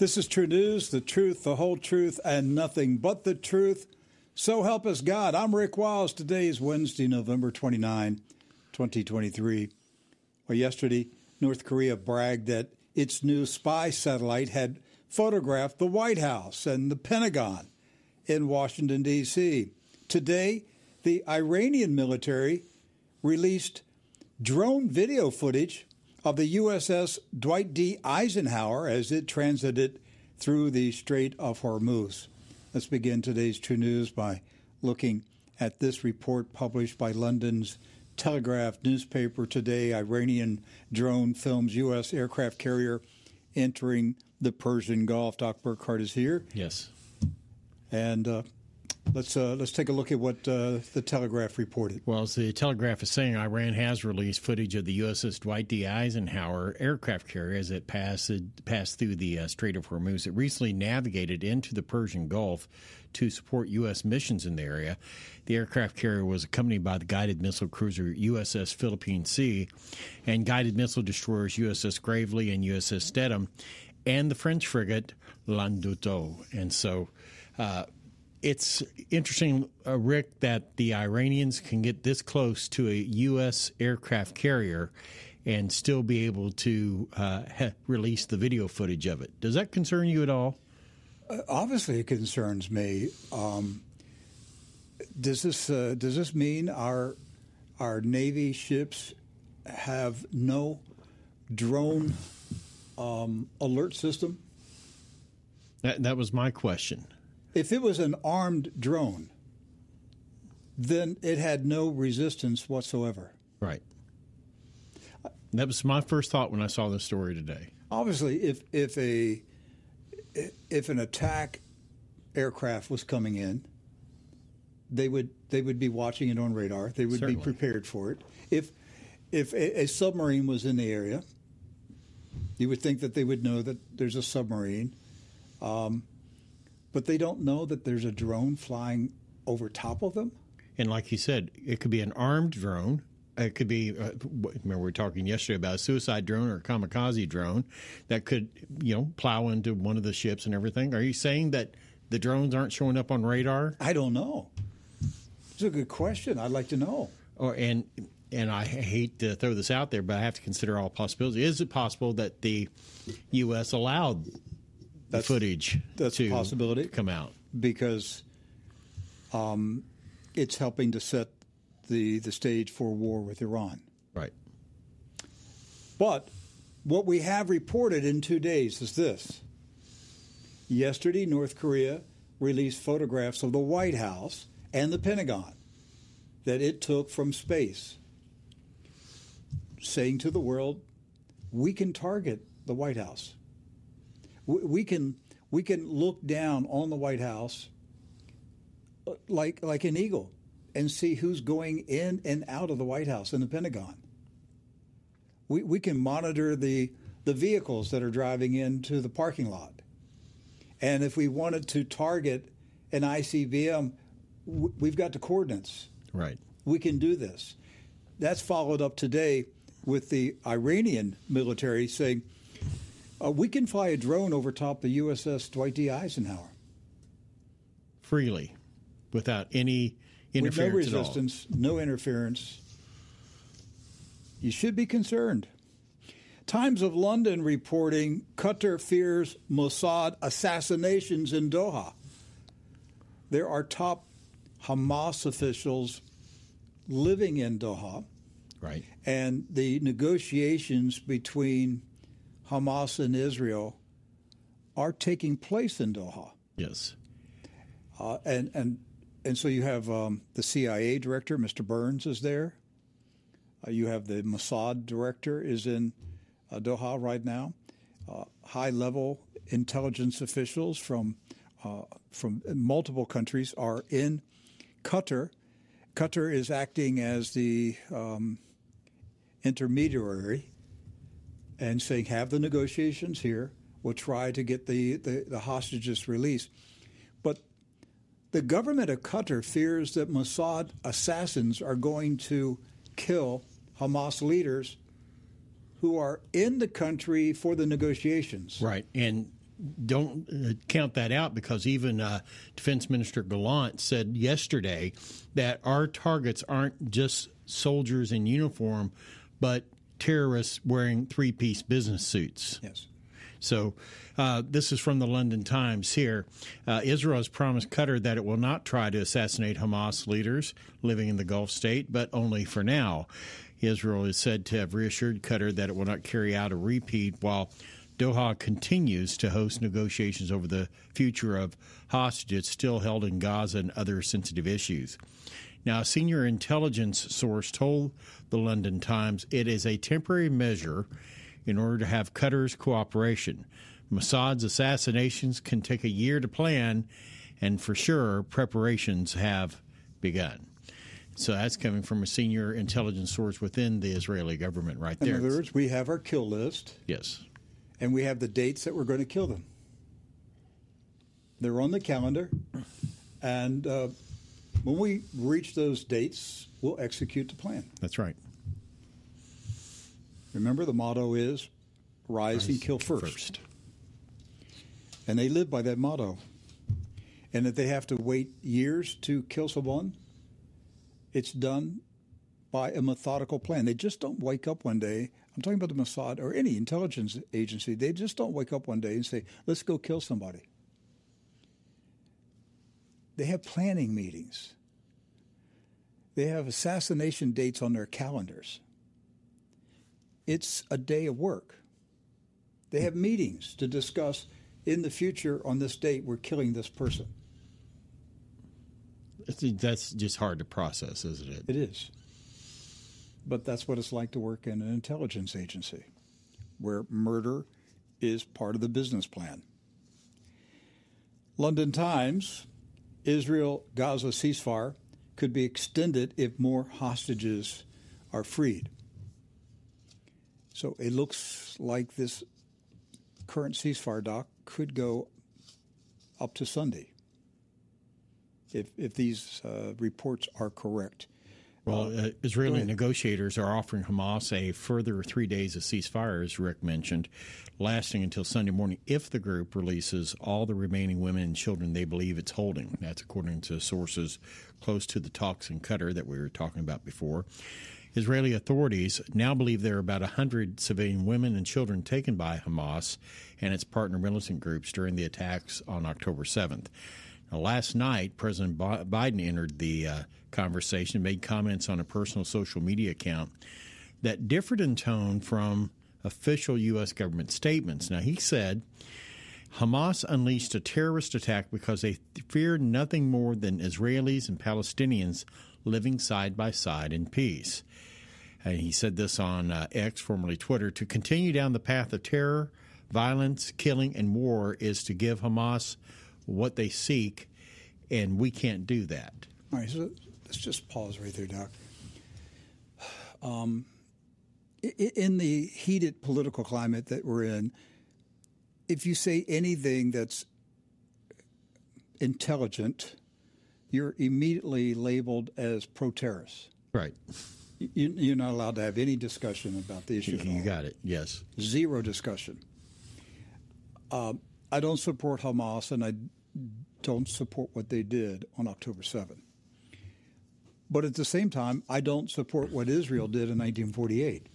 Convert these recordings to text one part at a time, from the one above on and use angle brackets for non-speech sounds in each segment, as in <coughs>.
This is TruNews, the truth, the whole truth, and nothing but the truth. So help us God. I'm Rick Wiles. Today is Wednesday, November 29, 2023. Well, yesterday, North Korea bragged that its new spy satellite had photographed the White House and the Pentagon in Washington, D.C. Today, the Iranian military released drone video footage of the USS Dwight D. Eisenhower as it transited through the Strait of Hormuz. Let's begin today's TruNews by looking at this report published by London's Telegraph newspaper today. Iranian drone films U.S. aircraft carrier entering the Persian Gulf. Doc Burkhart is here. Yes. And uh, Let's uh, let's take a look at what uh, the Telegraph reported. Well, as the Telegraph is saying, Iran has released footage of the USS Dwight D. Eisenhower aircraft carrier as it passed passed through the uh, Strait of Hormuz. It recently navigated into the Persian Gulf to support U.S. missions in the area. The aircraft carrier was accompanied by the guided missile cruiser USS Philippine Sea and guided missile destroyers USS Gravely and USS Stethem, and the French frigate Languedoc. And so. Uh, it's interesting, uh, Rick, that the Iranians can get this close to a U.S. aircraft carrier and still be able to uh, ha- release the video footage of it. Does that concern you at all? Uh, obviously, it concerns me. Um, does this uh, does this mean our our Navy ships have no drone um, alert system? That, that was my question. If it was an armed drone, then it had no resistance whatsoever. Right. That was my first thought when I saw the story today. Obviously, if if a if an attack aircraft was coming in, they would they would be watching it on radar. They would Certainly. be prepared for it. If if a, a, submarine was in the area, you would think that they would know that there's a submarine. Um, but they don't know that there's a drone flying over top of them. And like you said, it could be an armed drone. It could be. Uh, remember, we were talking yesterday about a suicide drone or a kamikaze drone that could, you know, plow into one of the ships and everything. Are you saying that the drones aren't showing up on radar? I don't know. It's a good question. I'd like to know. Or and and I hate to throw this out there, but I have to consider all possibilities. Is it possible that the U.S. allowed that's, footage that's to a possibility come out because um, it's helping to set the the stage for war with Iran. Right. But what we have reported in two days is this. Yesterday, North Korea released photographs of the White House and the Pentagon that it took from space, saying to the world, we can target the White House we can we can look down on the White House uh, like like an eagle and see who's going in and out of the White House and the Pentagon. We we can monitor the the vehicles that are driving into the parking lot. And if we wanted to target an ICBM, we've got the coordinates. Right. We can do this. That's followed up today with the Iranian military saying uh, we can fly a drone over top the USS Dwight D. Eisenhower freely, without any interference With no resistance, no interference. You should be concerned. Times of London reporting Qatar fears Mossad assassinations in Doha. There are top Hamas officials living in Doha. Right. And the negotiations between Hamas and Israel are taking place in Doha. Yes. Uh, and and and so you have um, the CIA director, Mr. Burns, is there. Uh, you have the Mossad director is in uh, Doha right now. Uh, high level intelligence officials from uh, from multiple countries are in Qatar. Qatar is acting as the um, intermediary and saying, have the negotiations here. We'll try to get the, the, the hostages released. But the government of Qatar fears that Mossad assassins are going to kill Hamas leaders who are in the country for the negotiations. Right. And don't uh, count that out because even uh, Defense Minister Gallant said yesterday that our targets aren't just soldiers in uniform, but terrorists wearing three piece business suits. Yes. So, uh, this is from the London Times here. Uh, Israel has promised Qatar that it will not try to assassinate Hamas leaders living in the Gulf state, but only for now. Israel is said to have reassured Qatar that it will not carry out a repeat while Doha continues to host negotiations over the future of hostages still held in Gaza and other sensitive issues. Now, a senior intelligence source told the London Times it is a temporary measure in order to have Qatar's cooperation. Mossad's assassinations can take a year to plan, and for sure, preparations have begun. So that's coming from a senior intelligence source within the Israeli government, right there. In other words, we have our kill list. Yes and we have the dates that we're going to kill them. They're on the calendar, and uh, when we reach those dates, we'll execute the plan. That's right. Remember, the motto is rise, rise and kill first. first. And they live by that motto. And if they have to wait years to kill someone, it's done by a methodical plan. They just don't wake up one day I'm talking about the Mossad or any intelligence agency. They just don't wake up one day and say, let's go kill somebody. They have planning meetings. They have assassination dates on their calendars. It's a day of work. They have meetings to discuss in the future on this date, we're killing this person. That's just hard to process, isn't it? It is. But that's what it's like to work in an intelligence agency, where murder is part of the business plan. London Times Israel Gaza ceasefire could be extended if more hostages are freed. So it looks like this current ceasefire doc could go up to Sunday if, if these uh, reports are correct. Well, uh, Israeli negotiators are offering Hamas a further three days of ceasefire, as Rick mentioned, lasting until Sunday morning if the group releases all the remaining women and children they believe it's holding. That's according to sources close to the talks in Qatar that we were talking about before. Israeli authorities now believe there are about 100 civilian women and children taken by Hamas and its partner militant groups during the attacks on October 7th. Now, last night, President Biden entered the uh, conversation, made comments on a personal social media account that differed in tone from official U.S. government statements. Now, he said Hamas unleashed a terrorist attack because they feared nothing more than Israelis and Palestinians living side by side in peace. And he said this on uh, X, formerly Twitter to continue down the path of terror, violence, killing, and war is to give Hamas what they seek, and we can't do that. All right, so let's just pause right there, Doc. Um, in the heated political climate that we're in, if you say anything that's intelligent, you're immediately labeled as pro terrorist. Right. You, are not allowed to have any discussion about the issue. You, got it. Yes. Zero discussion. Um, I don't support Hamas, and I don't support what they did on October 7th. But at the same time, I don't support what Israel did in 1948.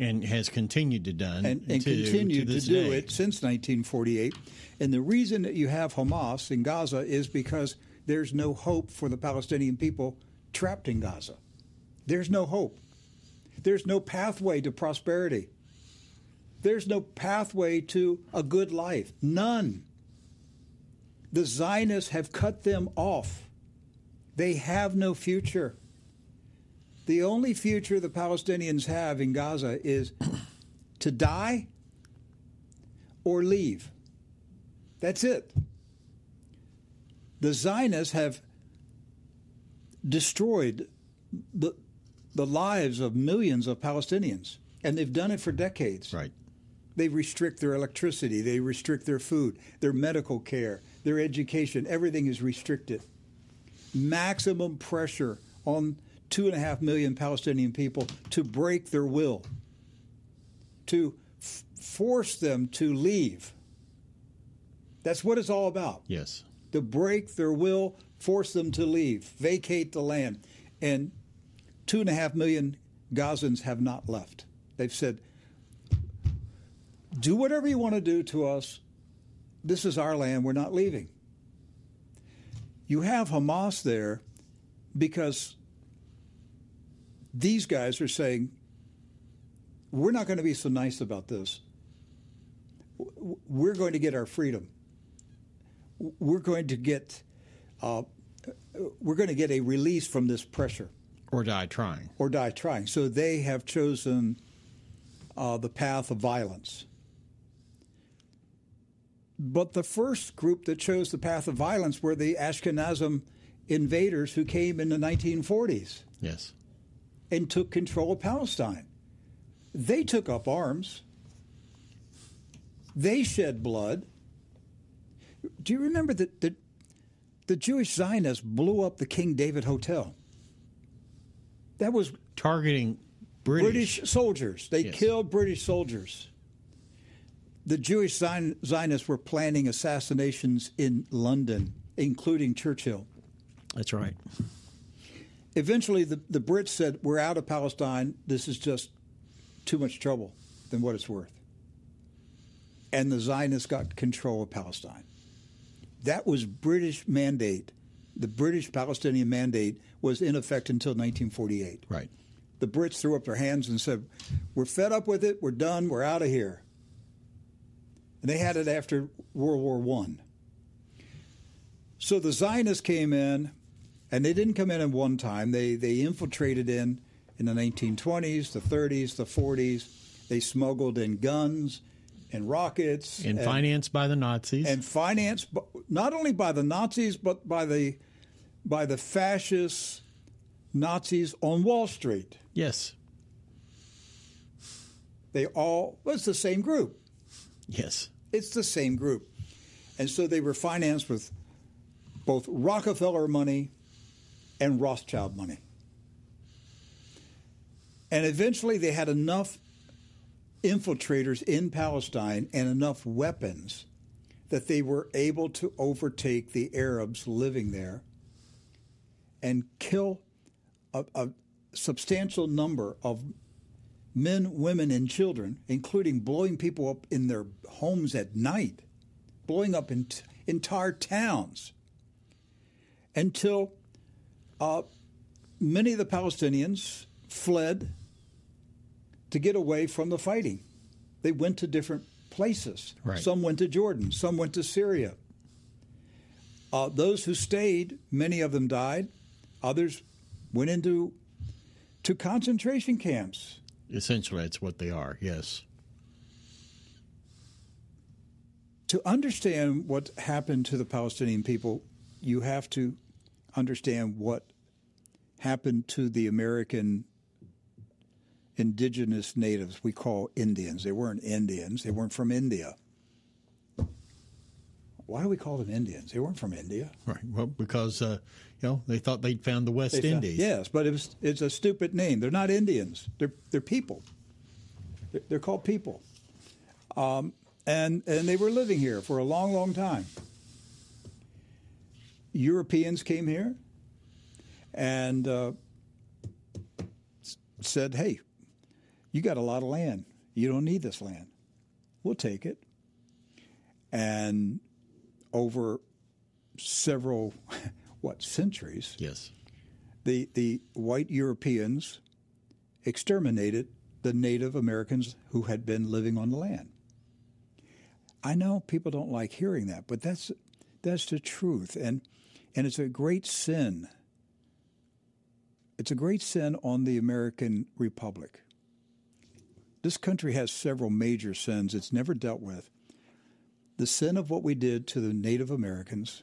And has continued to done and, and to, continued to, to do day. it since 1948. And the reason that you have Hamas in Gaza is because there's no hope for the Palestinian people trapped in Gaza. There's no hope. There's no pathway to prosperity. There's no pathway to a good life. None. The Zionists have cut them off. They have no future. The only future the Palestinians have in Gaza is <clears throat> to die or leave. That's it. The Zionists have destroyed the, the lives of millions of Palestinians, and they've done it for decades. Right. They restrict their electricity, they restrict their food, their medical care, their education. Everything is restricted maximum pressure on two and a half million Palestinian people to break their will, to f- force them to leave. That's what it's all about. Yes. To break their will, force them to leave, vacate the land. And two and a half million Gazans have not left. They've said, do whatever you want to do to us. This is our land. We're not leaving. You have Hamas there because these guys are saying, we're not going to be so nice about this. We're going to get our freedom. We're going to get uh, we're going to get a release from this pressure. Or die trying. Or die trying. So they have chosen uh, the path of violence. But the first group that chose the path of violence were the Ashkenazim invaders who came in the 1940s. Yes. And took control of Palestine. They took up arms. They shed blood. Do you remember that the, the Jewish Zionists blew up the King David Hotel? That was targeting British, British soldiers. They yes. killed British soldiers. The Jewish Zionists were planning assassinations in London, including Churchill. That's right. Eventually, the, the Brits said, We're out of Palestine. This is just too much trouble than what it's worth. And the Zionists got control of Palestine. That was British mandate. The British Palestinian mandate was in effect until 1948. Right. The Brits threw up their hands and said, We're fed up with it. We're done. We're out of here. And they had it after World War One. So the Zionists came in, and they didn't come in at one time. They they infiltrated in in the 1920s, the 30s, the 40s. They smuggled in guns and rockets and, and financed by the Nazis. And financed not only by the Nazis but by the by the fascist Nazis on Wall Street. Yes. They all well, it's the same group. Yes. It's the same group. And so they were financed with both Rockefeller money and Rothschild money. And eventually they had enough infiltrators in Palestine and enough weapons that they were able to overtake the Arabs living there and kill a, a substantial number of men, women, and children, including blowing people up in their homes at night, blowing up in entire towns, until uh, many of the Palestinians fled to get away from the fighting. They went to different places. Right. Some went to Jordan, some went to Syria. Uh, those who stayed, many of them died. Others went into to concentration camps. Essentially, that's what they are, yes. To understand what happened to the Palestinian people, you have to understand what happened to the American indigenous natives we call Indians. They weren't Indians, they weren't from India. Why do we call them Indians? They weren't from India. Right. Well, because uh, you know they thought they'd found the West found- Indies. yes, but it was, it's a stupid name. They're not Indians. They're they're people. They're, they're called people. Um, and and they were living here for a long, long time. Europeans came here and uh, said, "Hey, you got a lot of land. You don't need this land. We'll take it." And over several, <laughs> what centuries, Yes. the the white Europeans exterminated the Native Americans who had been living on the land. I know people don't like hearing that, but that's that's the truth, and and it's a great sin. It's a great sin on the American Republic. This country has several major sins it's never dealt with. The sin of what we did to the Native Americans,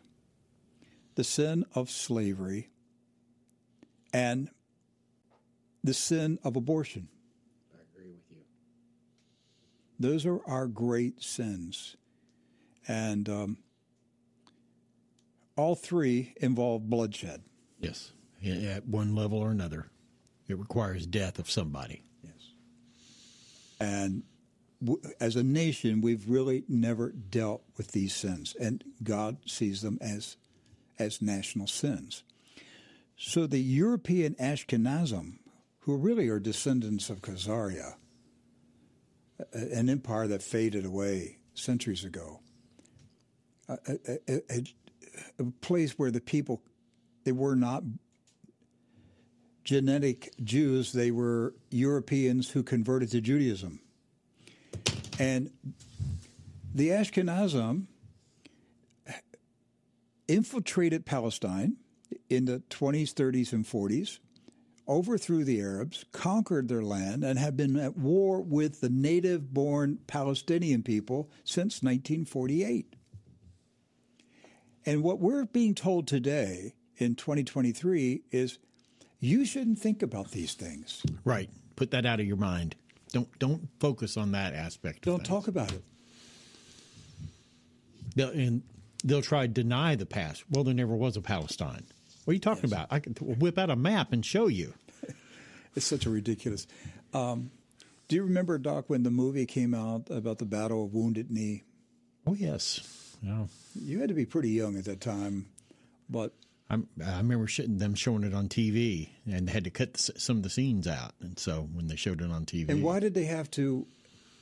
the sin of slavery, and the sin of abortion. I agree with you. Those are our great sins. And um, all three involve bloodshed. Yes. At one level or another, it requires death of somebody. Yes. And as a nation, we've really never dealt with these sins, and God sees them as as national sins. So the European Ashkenazim, who really are descendants of Khazaria, an empire that faded away centuries ago, a, a, a, a place where the people they were not genetic Jews; they were Europeans who converted to Judaism, and the Ashkenazim infiltrated Palestine in the 20s, 30s, and 40s, overthrew the Arabs, conquered their land, and have been at war with the native born Palestinian people since 1948. And what we're being told today in 2023 is you shouldn't think about these things. Right. Put that out of your mind. Don't don't focus on that aspect. Don't talk about it. And they'll try to deny the past. Well, there never was a Palestine. What are you talking yes. about? I can whip out a map and show you. <laughs> it's such a ridiculous. Um, do you remember, Doc, when the movie came out about the Battle of Wounded Knee? Oh yes. Yeah. You had to be pretty young at that time, but I'm, i remember them showing it on TV and they had to cut some of the scenes out. And so when they showed it on TV, and why did they have to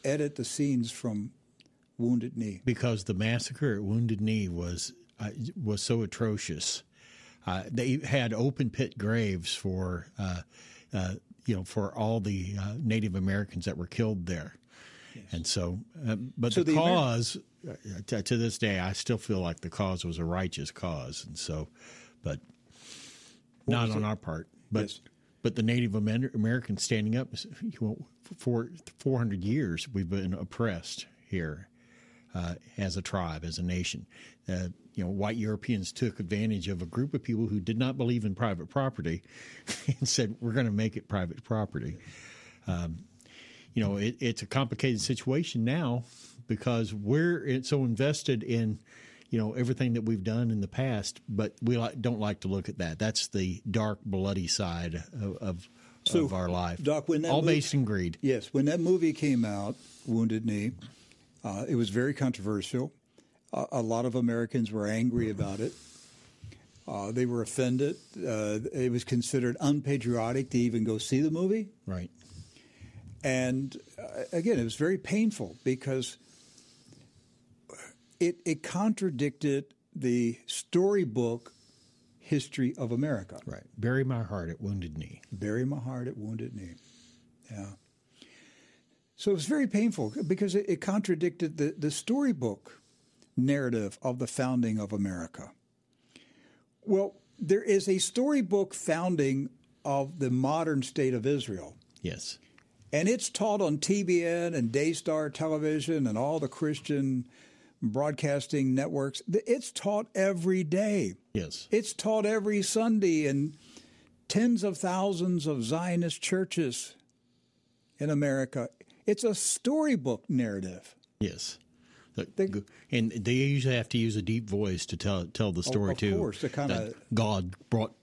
edit the scenes from Wounded Knee? Because the massacre at Wounded Knee was uh, was so atrocious. Uh, they had open pit graves for uh, uh you know for all the uh, Native Americans that were killed there. Yes. And so, but so the, the, cause to, to this day, I still feel like the cause was a righteous cause, and so, but not on it? our part. But yes. but the Native Americans standing up for four hundred years, we've been oppressed here uh, as a tribe, as a nation. Uh, you know, white Europeans took advantage of a group of people who did not believe in private property <laughs> and said, "We're going to make it private property." Um, you know, it, it's a complicated situation now because we're so invested in you know everything that we've done in the past, but we don't like to look at that. That's the dark, bloody side of, of, so, of our life. Doc, when that all movie, based in greed. Yes, when that movie came out, Wounded Knee, uh, it was very controversial. Uh, a lot of Americans were angry about it. Uh, they were offended. Uh, it was considered unpatriotic to even go see the movie. Right. And uh, again, it was very painful because it, it contradicted the storybook history of America. Right. Bury my heart at Wounded Knee. Bury my heart at Wounded Knee. Yeah. So it was very painful because it, it contradicted the, the storybook narrative of the founding of America. Well, there is a storybook founding of the modern state of Israel. Yes. And it's taught on TBN and Daystar Television and all the Christian broadcasting networks. It's taught every day. Yes. It's taught every Sunday in tens of thousands of Zionist churches in America. It's a storybook narrative. Yes. and they usually have to use a deep voice to tell tell the story of too. Course, to kind of God brought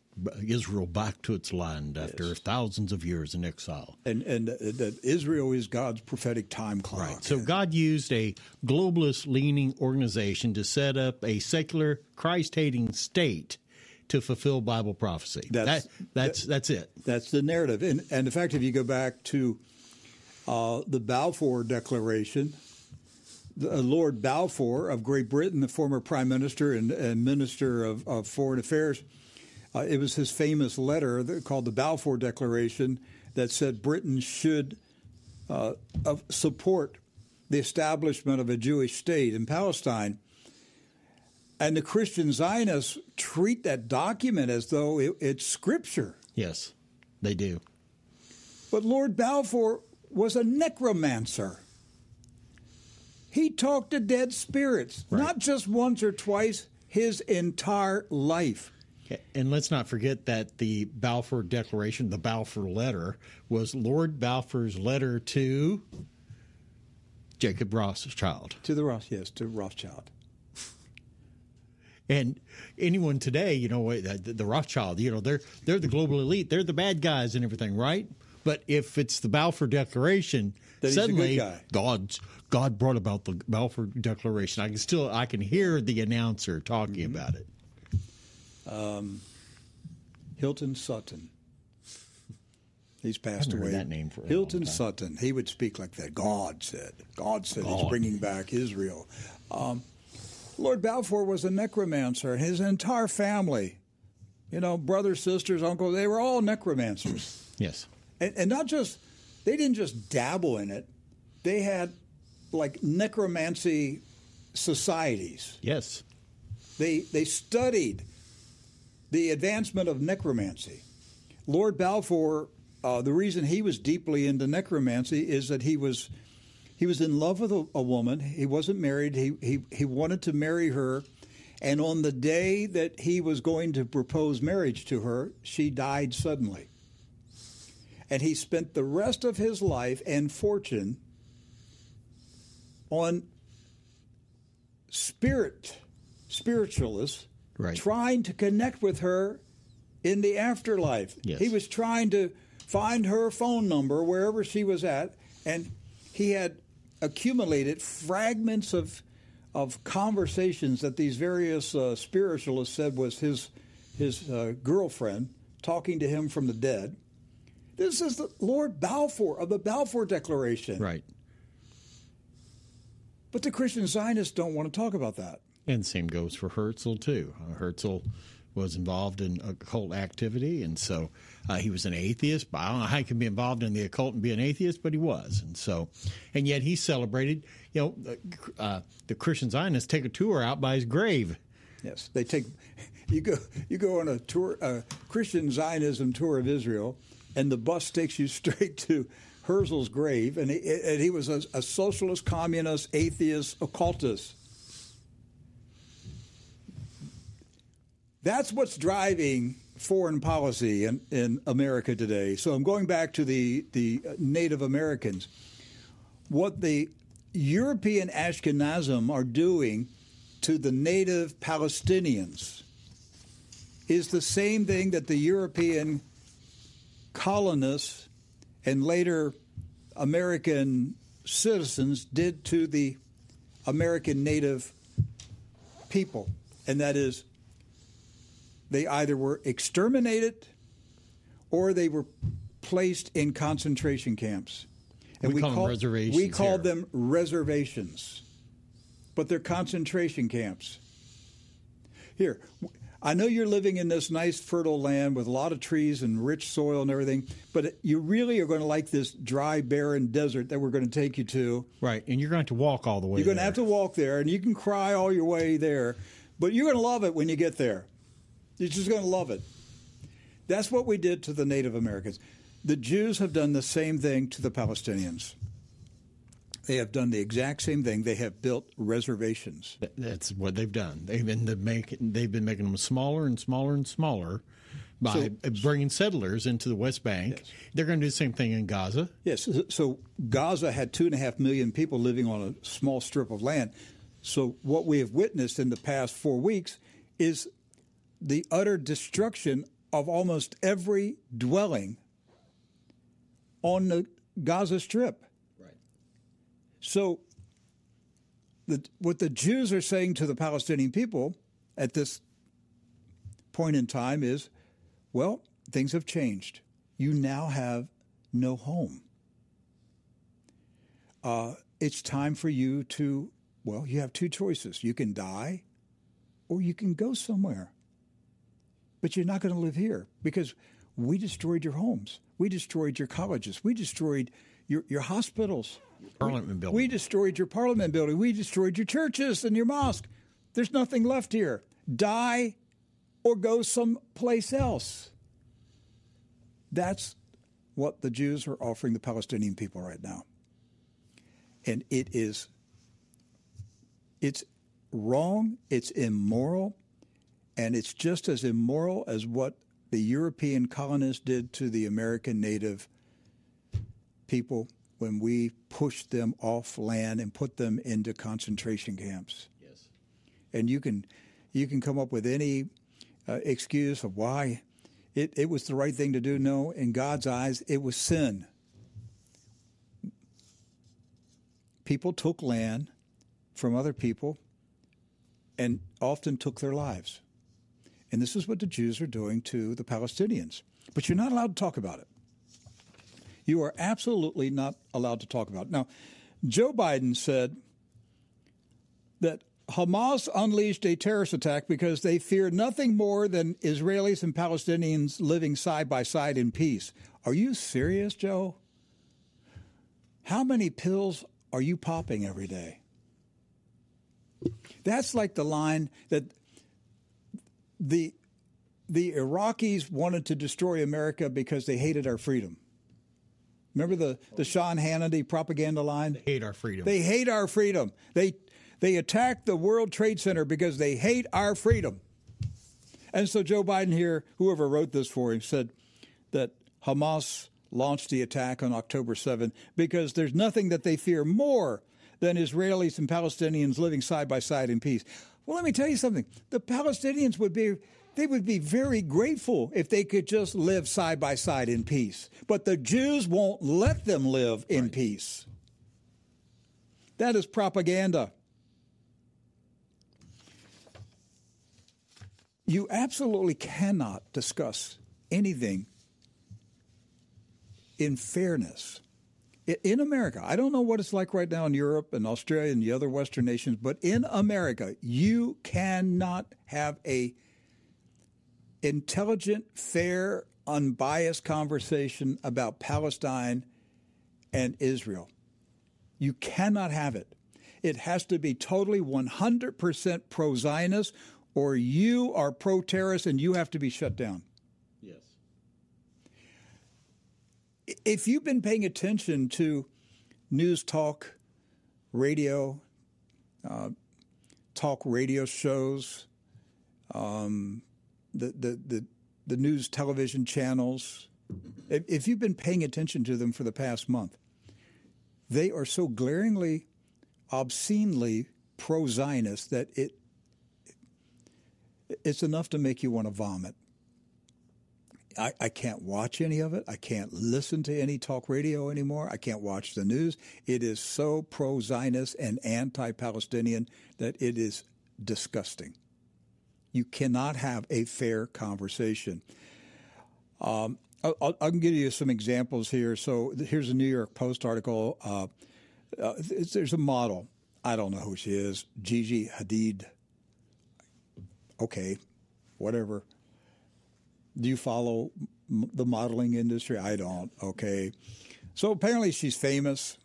Israel back to its land after yes. thousands of years in exile. And and that Israel is God's prophetic time clock. Right. So God used a globalist leaning organization to set up a secular Christ hating state to fulfill Bible prophecy. That's that, that's that, that's it. That's the narrative. And and in fact if you go back to uh, the Balfour Declaration, the, uh, Lord Balfour of Great Britain, the former Prime Minister and, and Minister of, of Foreign Affairs, uh, it was his famous letter that, called the Balfour Declaration that said Britain should uh, support the establishment of a Jewish state in Palestine. And the Christian Zionists treat that document as though it, it's scripture. Yes, they do. But Lord Balfour was a necromancer. He talked to dead spirits, right. not just once or twice, his entire life. And let's not forget that the Balfour Declaration, the Balfour Letter, was Lord Balfour's letter to Jacob Rothschild. To the Roth, yes, to Rothschild. And anyone today, you know, the, the Rothschild, you know, they're they're the global elite, they're the bad guys and everything, right? But if it's the Balfour Declaration, Then he's a good suddenly. God's God brought about the Balfour Declaration. I can still I can hear the announcer talking Mm-hmm. about it. Hilton Sutton. He's passed away. that name for Hilton. Sutton. He would speak like that. God said. God said he's bringing back Israel. Um, Lord Balfour was a necromancer. His entire family, you know, brothers, sisters, uncles, they were all necromancers. Yes. And, and not just, they didn't just dabble in it. They had like necromancy societies. Yes. They they studied the advancement of necromancy. Lord Balfour, uh, the reason he was deeply into necromancy is that he was he was in love with a, a woman. He wasn't married. He, he he wanted to marry her, and on the day that he was going to propose marriage to her, she died suddenly. And he spent the rest of his life and fortune on spirit spiritualists Right. trying to connect with her in the afterlife. Yes. He was trying to find her phone number wherever she was at, and he had accumulated fragments of of conversations that these various uh, spiritualists said was his his uh, girlfriend talking to him from the dead. This is the Lord Balfour of the Balfour Declaration. Right. But the Christian Zionists don't want to talk about that. And same goes for Herzl too. Uh, Herzl was involved in occult activity, and so uh, he was an atheist. But I don't know how he can be involved in the occult and be an atheist, but he was, and so, and yet he celebrated. You know, uh, the Christian Zionists take a tour out by his grave. Yes, they take <laughs> you go you go on a tour a Christian Zionism tour of Israel, and the bus takes you <laughs> straight to Herzl's grave, and he, and he was a, a socialist, communist, atheist, occultist. That's what's driving foreign policy in, in America today. So I'm going back to the, the Native Americans. What the European Ashkenazim are doing to the native Palestinians is the same thing that the European colonists and later American citizens did to the American native people. And that is, they either were exterminated or they were placed in concentration camps. And we call them reservations We called here. them reservations, but they're concentration camps. Here, I know you're living in this nice fertile land with a lot of trees and rich soil and everything, but you really are going to like this dry, barren desert that we're going to take you to. Right, and you're going to have to walk all the way. You're going to have to walk there, and you can cry all your way there, but you're going to love it when you get there. You're just going to love it. That's what we did to the Native Americans. The Jews have done the same thing to the Palestinians. They have done the exact same thing. They have built reservations. That's what they've done. They've been the make, They've been making them smaller and smaller and smaller by uh, bringing settlers into the West Bank. They're going to do the same thing in Gaza. Yes. So Gaza had two and a half million people living on a small strip of land. So what we have witnessed in the past four weeks is the utter destruction of almost every dwelling on the Gaza Strip. So, the, what the Jews are saying to the Palestinian people at this point in time is, well, things have changed. You now have no home. Uh, it's time for you to, well, you have two choices. You can die or you can go somewhere. But you're not going to live here because we destroyed your homes. We destroyed your colleges. We destroyed your, your hospitals. Parliament building. We destroyed your parliament building. We destroyed your churches and your mosque. There's nothing left here. Die or go someplace else. That's what the Jews are offering the Palestinian people right now. And it is it's wrong, it's immoral, and it's just as immoral as what the European colonists did to the American native people when we pushed them off land and put them into concentration camps. Yes. And you can you can come up with any uh, excuse of why it, it was the right thing to do. No, in God's eyes, it was sin. People took land from other people and often took their lives. And this is what the Jews are doing to the Palestinians. But you're not allowed to talk about it. You are absolutely not allowed to talk about it. Now, Joe Biden said that Hamas unleashed a terrorist attack because they fear nothing more than Israelis and Palestinians living side by side in peace. Are you serious, Joe? How many pills are you popping every day? That's like the line that the the Iraqis wanted to destroy America because they hated our freedom. Remember the, the Sean Hannity propaganda line? They hate our freedom. They hate our freedom. They they attack the World Trade Center because they hate our freedom. And so Joe Biden here, whoever wrote this for him, said that Hamas launched the attack on October 7 because there's nothing that they fear more than Israelis and Palestinians living side by side in peace. Well, let me tell you something. The Palestinians would be they would be very grateful if they could just live side by side in peace. But the Jews won't let them live in right. peace. That is propaganda. You absolutely cannot discuss anything in fairness. In America, I don't know what it's like right now in Europe and Australia and the other Western nations, but in America, you cannot have a intelligent, fair, unbiased conversation about Palestine and Israel. You cannot have it. It has to be totally 100% pro Zionist, or you are pro terrorist and you have to be shut down. Yes. If you've been paying attention to news talk, radio, uh, talk radio shows, um, the, the, the, the, news television channels, if, you've been paying attention to them for the past month, they are so glaringly, obscenely pro Zionist that it it's enough to make you want to vomit. I, I, can't watch any of it. I can't listen to any talk radio anymore. I can't watch the news. It is so pro Zionist and anti Palestinian that it is disgusting. You cannot have a fair conversation. Um, I'll, I can give you some examples here. So here's a New York Post article. Uh, uh, there's a model. I don't know who she is. Gigi Hadid. Okay, whatever do you follow the modeling industry? I don't. Okay. So apparently she's famous.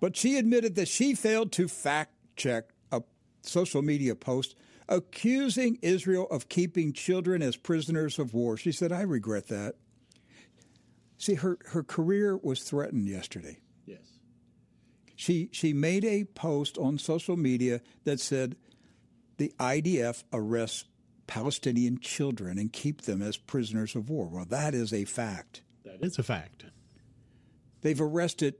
But she admitted that she failed to fact check a social media post accusing Israel of keeping children as prisoners of war. She said, I regret that. See, her, her career was threatened yesterday. Yes. She, she made a post on social media that said the IDF arrests Palestinian children and keep them as prisoners of war. Well, that is a fact. That is a fact. They've arrested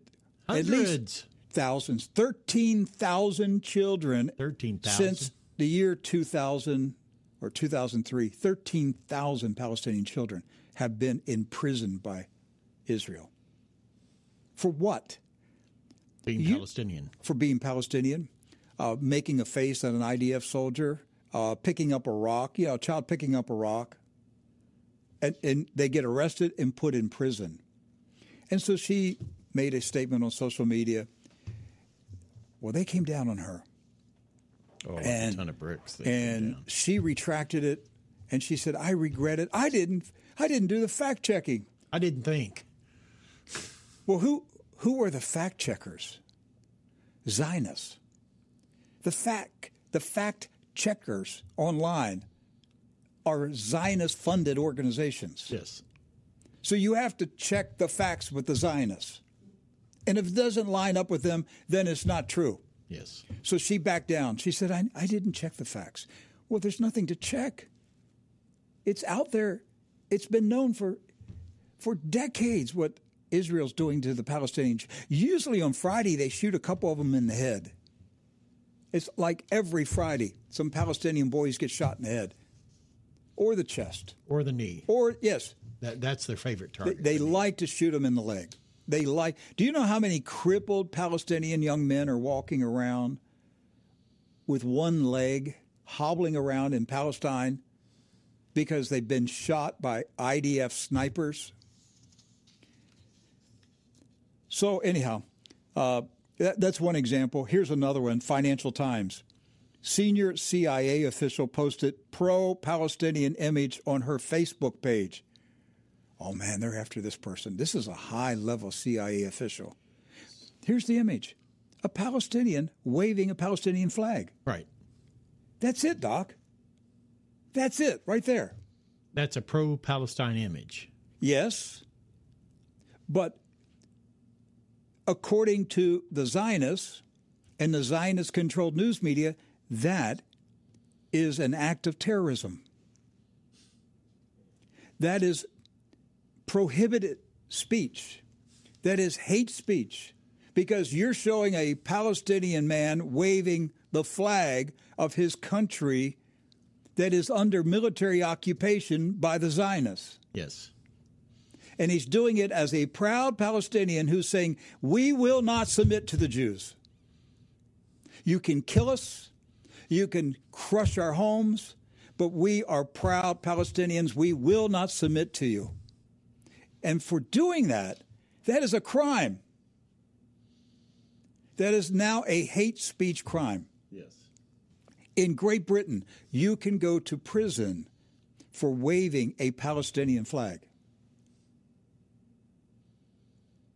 Hundreds. at least thousands, 13,000 children 13,000 since the year 2000 or 2003. 13,000 Palestinian children have been imprisoned by Israel. For what? Being you, Palestinian. For being Palestinian, uh, making a face at an IDF soldier, uh, picking up a rock, you know, a child picking up a rock, and, and they get arrested and put in prison. And so she made a statement on social media. Well, they came down on her. Oh, and, a ton of bricks. And she retracted it, and she said, "I regret it. I didn't. I didn't do the fact checking. I didn't think." Well, who who were the fact checkers? Zionists. The fact the fact checkers online are Zionist funded organizations. Yes. So you have to check the facts with the Zionists. And if it doesn't line up with them, then it's not true. Yes. So she backed down. She said, I, I didn't check the facts. Well, there's nothing to check. It's out there. It's been known for for decades what Israel's doing to the Palestinians. Usually on Friday, they shoot a couple of them in the head. It's like every Friday, some Palestinian boys get shot in the head. or the chest or the knee. or yes, That, that's their favorite they, target. they like to shoot them in the leg. They like. Do you know how many crippled Palestinian young men are walking around with one leg, hobbling around in Palestine because they've been shot by IDF snipers? So anyhow, uh, that, that's one example. Here's another one: Financial Times. Senior CIA official posted pro-Palestinian image on her Facebook page. Oh man, they're after this person. This is a high level CIA official. Here's the image a Palestinian waving a Palestinian flag. right. That's it, Doc. That's it, right there. That's a pro Palestine image. Yes. But according to the Zionists and the Zionist controlled news media, that is an act of terrorism. That is prohibited speech. That is hate speech because you're showing a Palestinian man waving the flag of his country that is under military occupation by the Zionists. Yes. And he's doing it as a proud Palestinian who's saying, We will not submit to the Jews. You can kill us, you can crush our homes, but we are proud Palestinians. We will not submit to you. And for doing that, that is a crime. That is now a hate speech crime. Yes. In Great Britain, you can go to prison for waving a Palestinian flag.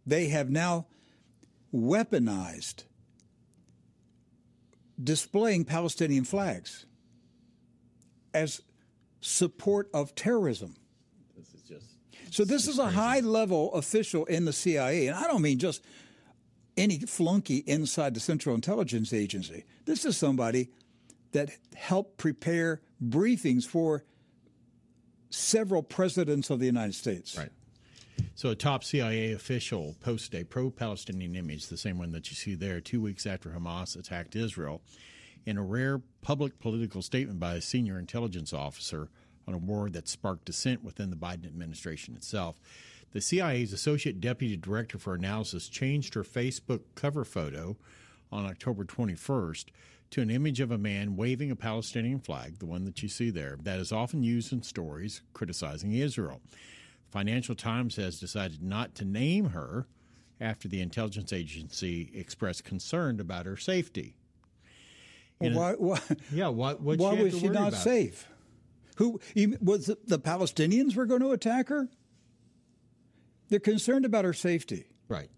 They have now weaponized displaying Palestinian flags as support of terrorism. This is just. So this is a high level official in the CIA, and I don't mean just any flunky inside the Central Intelligence Agency. This is somebody that helped prepare briefings for several presidents of the United States. Right. So, a top CIA official posted a pro Palestinian image, the same one that you see there, two weeks after Hamas attacked Israel, in a rare public political statement by a senior intelligence officer on a war that sparked dissent within the Biden administration itself. The CIA's Associate Deputy Director for Analysis changed her Facebook cover photo on October 21st to an image of a man waving a Palestinian flag, the one that you see there, that is often used in stories criticizing Israel. Financial Times has decided not to name her after the intelligence agency expressed concern about her safety. Well, why, why, Yeah, why she was she not safe? Who was it the Palestinians were going to attack her? They're concerned about her safety. Right.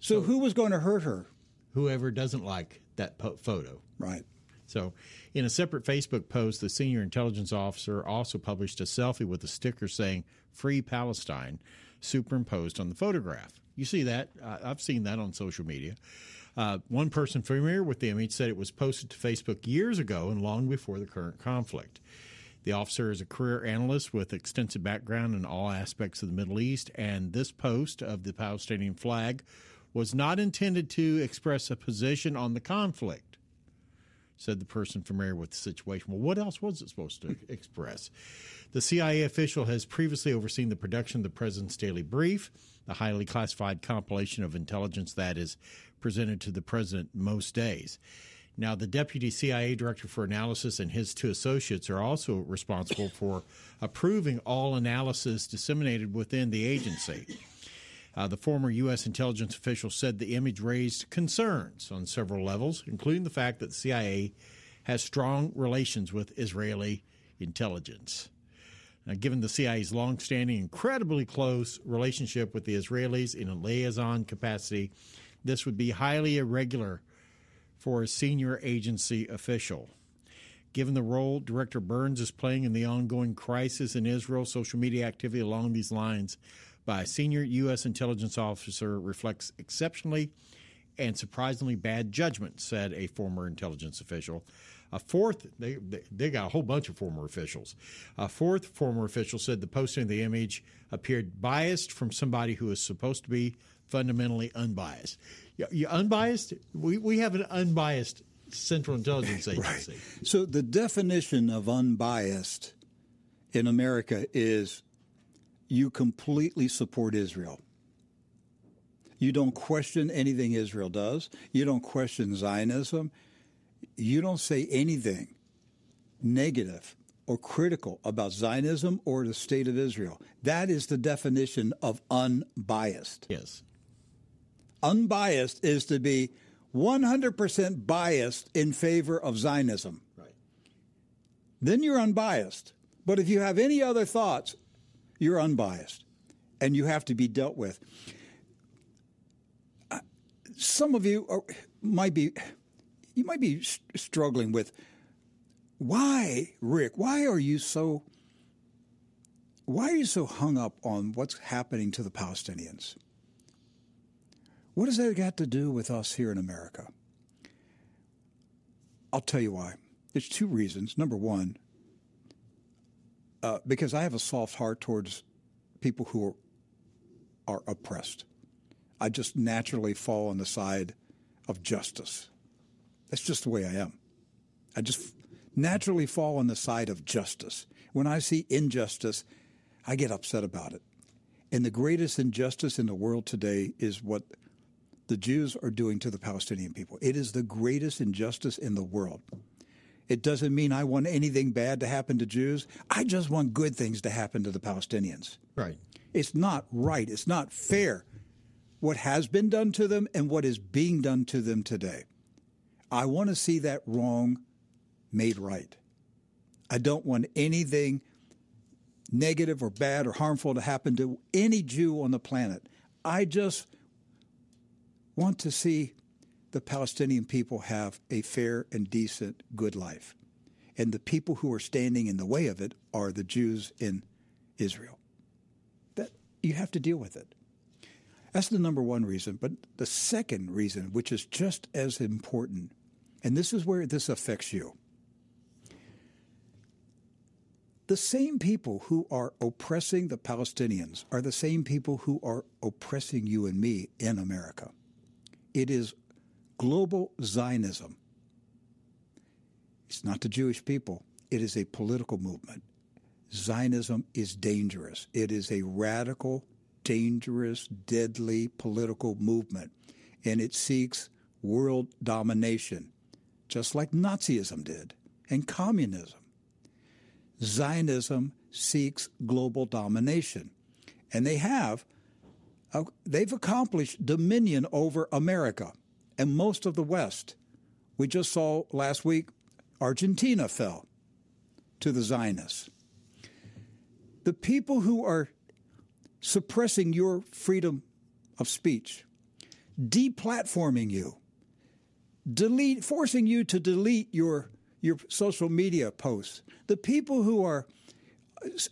So, who was going to hurt her? Whoever doesn't like that po- photo. Right. So, in a separate Facebook post, the senior intelligence officer also published a selfie with a sticker saying "Free Palestine" superimposed on the photograph. You see that? Uh, I've seen that on social media. Uh, one person familiar with the image said it was posted to Facebook years ago and long before the current conflict. The officer is a career analyst with extensive background in all aspects of the Middle East, and this post of the Palestinian flag was not intended to express a position on the conflict said the person familiar with the situation. Well, what else was it supposed to <laughs> express? The CIA official has previously overseen the production of the President's Daily Brief, the highly classified compilation of intelligence that is presented to the President most days. Now, the deputy CIA director for analysis and his two associates are also responsible <laughs> for approving all analysis disseminated within the agency. Uh, the former U.S. intelligence official said the image raised concerns on several levels, including the fact that the CIA has strong relations with Israeli intelligence. Now, given the CIA's longstanding, incredibly close relationship with the Israelis in a liaison capacity, this would be highly irregular for a senior agency official. Given the role Director Burns is playing in the ongoing crisis in Israel, social media activity along these lines by a senior U.S. intelligence officer reflects exceptionally and surprisingly bad judgment, said a former intelligence official. A fourth, they, they, got a whole bunch of former officials. A fourth former official said the posting of the image appeared biased from somebody who is supposed to be fundamentally unbiased. You, you unbiased? We, we have an unbiased Central Intelligence <laughs> Agency. So the definition of unbiased in America is you completely support Israel. You don't question anything Israel does. You don't question Zionism. You don't say anything negative or critical about Zionism or the state of Israel. That is the definition of unbiased. Yes. Unbiased is to be 100% biased in favor of Zionism. Right. Then you're unbiased. But if you have any other thoughts, you're unbiased and you have to be dealt with. Uh, some of you are, might be you might be struggling with why, Rick, why are you so why are you so hung up on what's happening to the Palestinians? What does that got to do with us here in America? I'll tell you why. There's two reasons. Number one, uh, because I have a soft heart towards people who are, are oppressed. I just naturally fall on the side of justice. That's just the way I am. I just naturally fall on the side of justice. When I see injustice, I get upset about it. And the greatest injustice in the world today is what the Jews are doing to the Palestinian people. It is the greatest injustice in the world. It doesn't mean I want anything bad to happen to Jews. I just want good things to happen to the Palestinians. Right. It's not right. It's not fair what has been done to them and what is being done to them today. I want to see that wrong made right. I don't want anything negative or bad or harmful to happen to any Jew on the planet. I just want to see the Palestinian people have a fair and decent, good life. And the people who are standing in the way of it are the Jews in Israel. That you have to deal with it. That's the number one reason. But the second reason, which is just as important, and this is where this affects you. The same people who are oppressing the Palestinians are the same people who are oppressing you and me in America. It is global Zionism. It's not the Jewish people, it is a political movement. Zionism is dangerous. It is a radical, dangerous, deadly political movement, and it seeks world domination, just like Nazism did and communism. Zionism seeks global domination, and they have uh, they've accomplished dominion over America and most of the West. We just saw last week Argentina fell to the Zionists. The people who are suppressing your freedom of speech, deplatforming you, delete, forcing you to delete your, your social media posts, the people who are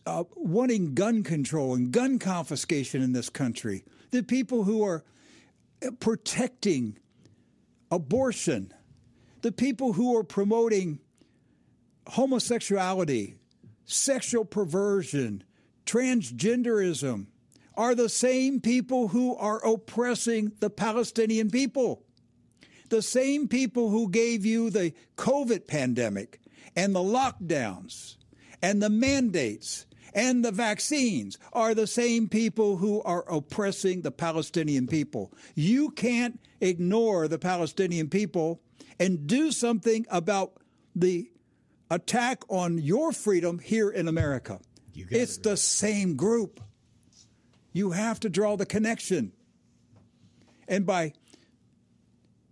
uh, wanting gun control and gun confiscation in this country, the people who are protecting abortion, the people who are promoting homosexuality, sexual perversion, transgenderism, are the same people who are oppressing the Palestinian people. The same people who gave you the COVID pandemic and the lockdowns and the mandates and the vaccines are the same people who are oppressing the Palestinian people. You can't ignore the Palestinian people and do something about the attack on your freedom here in America. It's it, the same group. You have to draw the connection. And by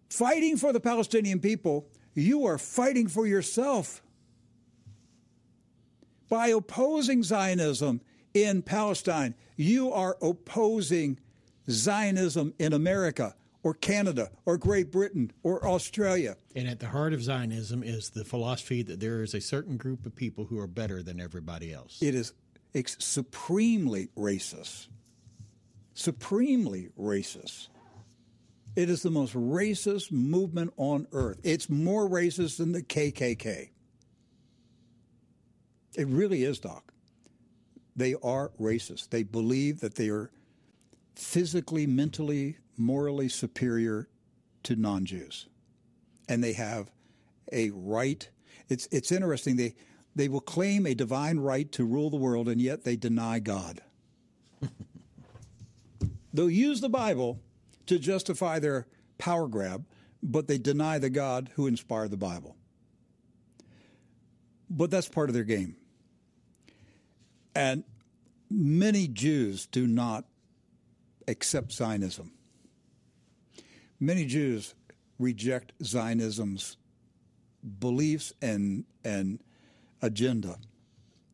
fighting for the Palestinian people, you are fighting for yourself by opposing Zionism in Palestine, you are opposing Zionism in America or Canada or Great Britain or Australia. And at the heart of Zionism is the philosophy that there is a certain group of people who are better than everybody else. It is supremely racist. Supremely racist. It is the most racist movement on earth. It's more racist than the KKK. It really is, Doc. They are racist. They believe that they are physically, mentally, morally superior to non Jews. And they have a right. It's, it's interesting. They, they will claim a divine right to rule the world, and yet they deny God. <laughs> They'll use the Bible to justify their power grab, but they deny the God who inspired the Bible. But that's part of their game. And many Jews do not accept Zionism. Many Jews reject Zionism's beliefs and and agenda.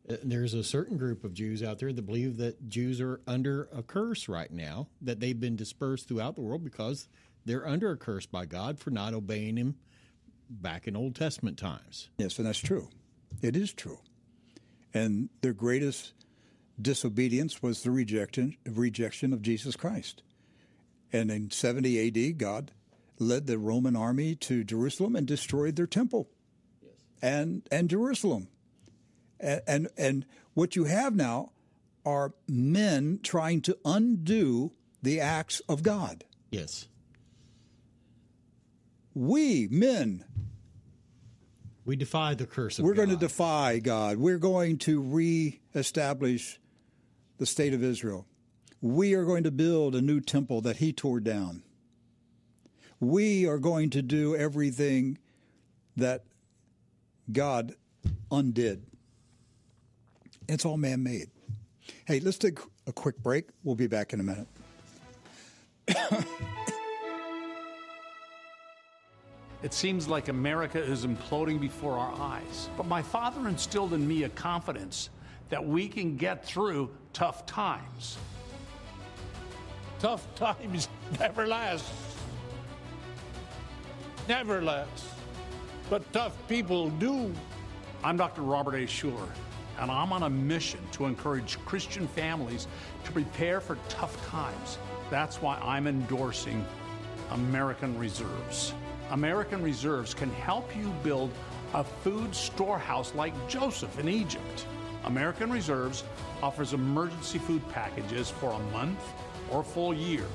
Uh, there's a certain group of Jews out there that believe that Jews are under a curse right now, that they've been dispersed throughout the world because they're under a curse by God for not obeying Him back in Old Testament times. Yes, and that's true. It is true. And their greatest disobedience was the rejection, rejection of Jesus Christ. And in 70 AD, God led the Roman army to Jerusalem and destroyed their temple yes. and, and Jerusalem. And, and, and what you have now are men trying to undo the acts of God. Yes. We, men, we defy the curse of. We're God. going to defy God. We're going to reestablish the state of Israel. We are going to build a new temple that he tore down. We are going to do everything that God undid. It's all man made. Hey, let's take a quick break. We'll be back in a minute. <coughs> It seems like America is imploding before our eyes. But my father instilled in me a confidence that we can get through tough times. Tough times never last. Never last. But tough people do. I'm Dr. Robert A. Schuller, and I'm on a mission to encourage Christian families to prepare for tough times. That's why I'm endorsing American Reserves. American Reserves can help you build a food storehouse like Joseph in Egypt. American Reserves offers emergency food packages for a month or full year,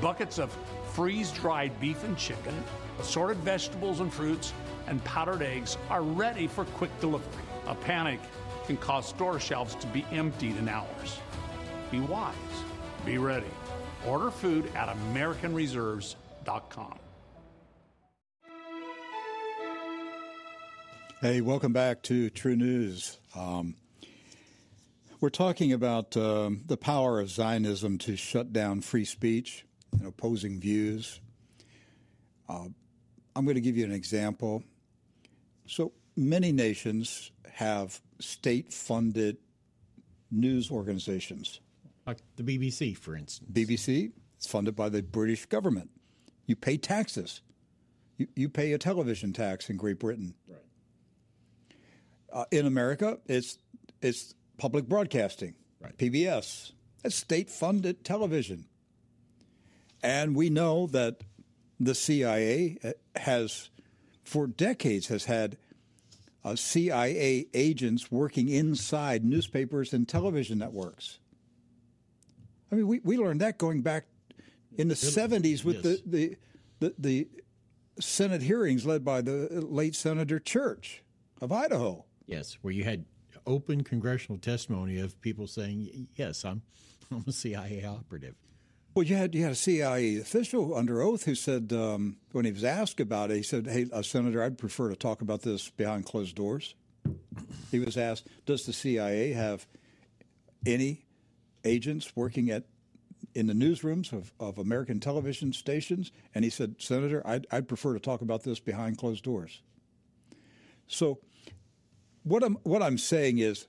buckets of freeze dried beef and chicken, assorted vegetables and fruits, and powdered eggs are ready for quick delivery. A panic can cause store shelves to be emptied in hours. Be wise, be ready. Order food at AmericanReserves.com. Hey, welcome back to TruNews. Um, we're talking about um, the power of Zionism to shut down free speech and opposing views. Uh, I'm going to give you an example. So many nations have state funded news organizations. Like the BBC, for instance. BBC is funded by the British government. You pay taxes. You, you pay a television tax in Great Britain. Right. Uh, in America, it's it's public broadcasting, right. PBS. It's state-funded television, and we know that the CIA uh, has, for decades, has had uh, CIA agents working inside newspapers and television networks. I mean, we, we learned that going back in the seventies with yes. the, the, the the Senate hearings led by the late Senator Church of Idaho. Yes, where you had open congressional testimony of people saying, "Yes, I'm <laughs> I'm a CIA operative." Well, you had you had a CIA official under oath who said um, when he was asked about it, he said, "Hey, uh, Senator, I'd prefer to talk about this behind closed doors." He was asked, "Does the CIA have any agents working at in the newsrooms of, of American television stations?" And he said, "Senator, I'd, I'd prefer to talk about this behind closed doors." So what I'm what I'm saying is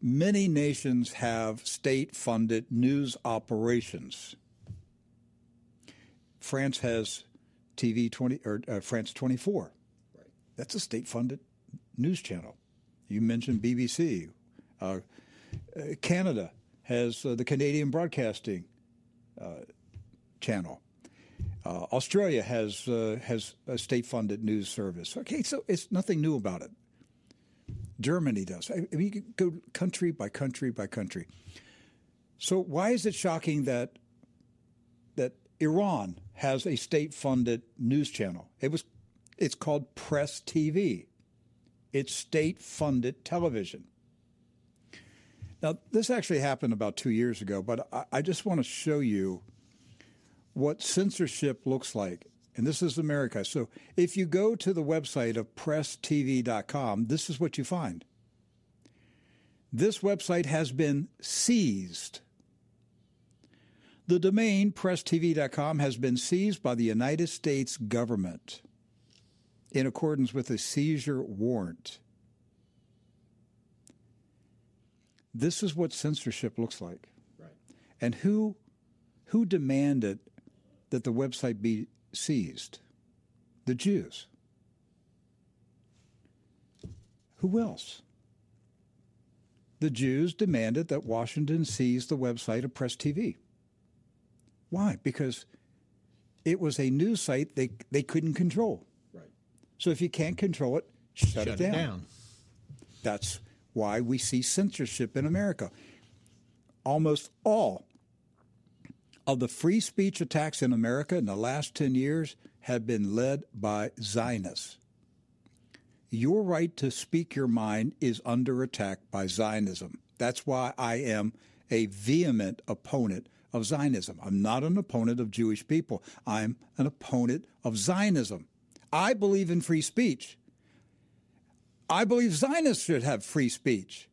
many nations have state-funded news operations. France has TV 20 or uh, France 24. Right. That's a state-funded news channel. You mentioned BBC. Uh, uh, Canada has uh, the Canadian Broadcasting uh, Channel. Uh, Australia has has a state-funded news service. Okay, so it's nothing new about it. Germany does. I mean, you go country by country by country. So why is it shocking that that Iran has a state-funded news channel? It was it's called Press TV. It's state funded television. Now, this actually happened about two years ago, but I, I just want to show you what censorship looks like. And this is America. So if you go to the website of presstv.com, this is what you find. This website has been seized. The domain presstv.com has been seized by the United States government in accordance with a seizure warrant. This is what censorship looks like. Right. And who who demanded that the website be seized? The Jews. Who else? The Jews demanded that Washington seize the website of Press TV. Why? Because it was a news site they, they couldn't control. Right. So if you can't control it, shut, Shut it, it down. down. That's why we see censorship in America. Almost all of the free speech attacks in America in the last 10 years have been led by Zionists. Your right to speak your mind is under attack by Zionism. That's why I am a vehement opponent of Zionism. I'm not an opponent of Jewish people. I'm an opponent of Zionism. I believe in free speech. I believe Zionists should have free speech.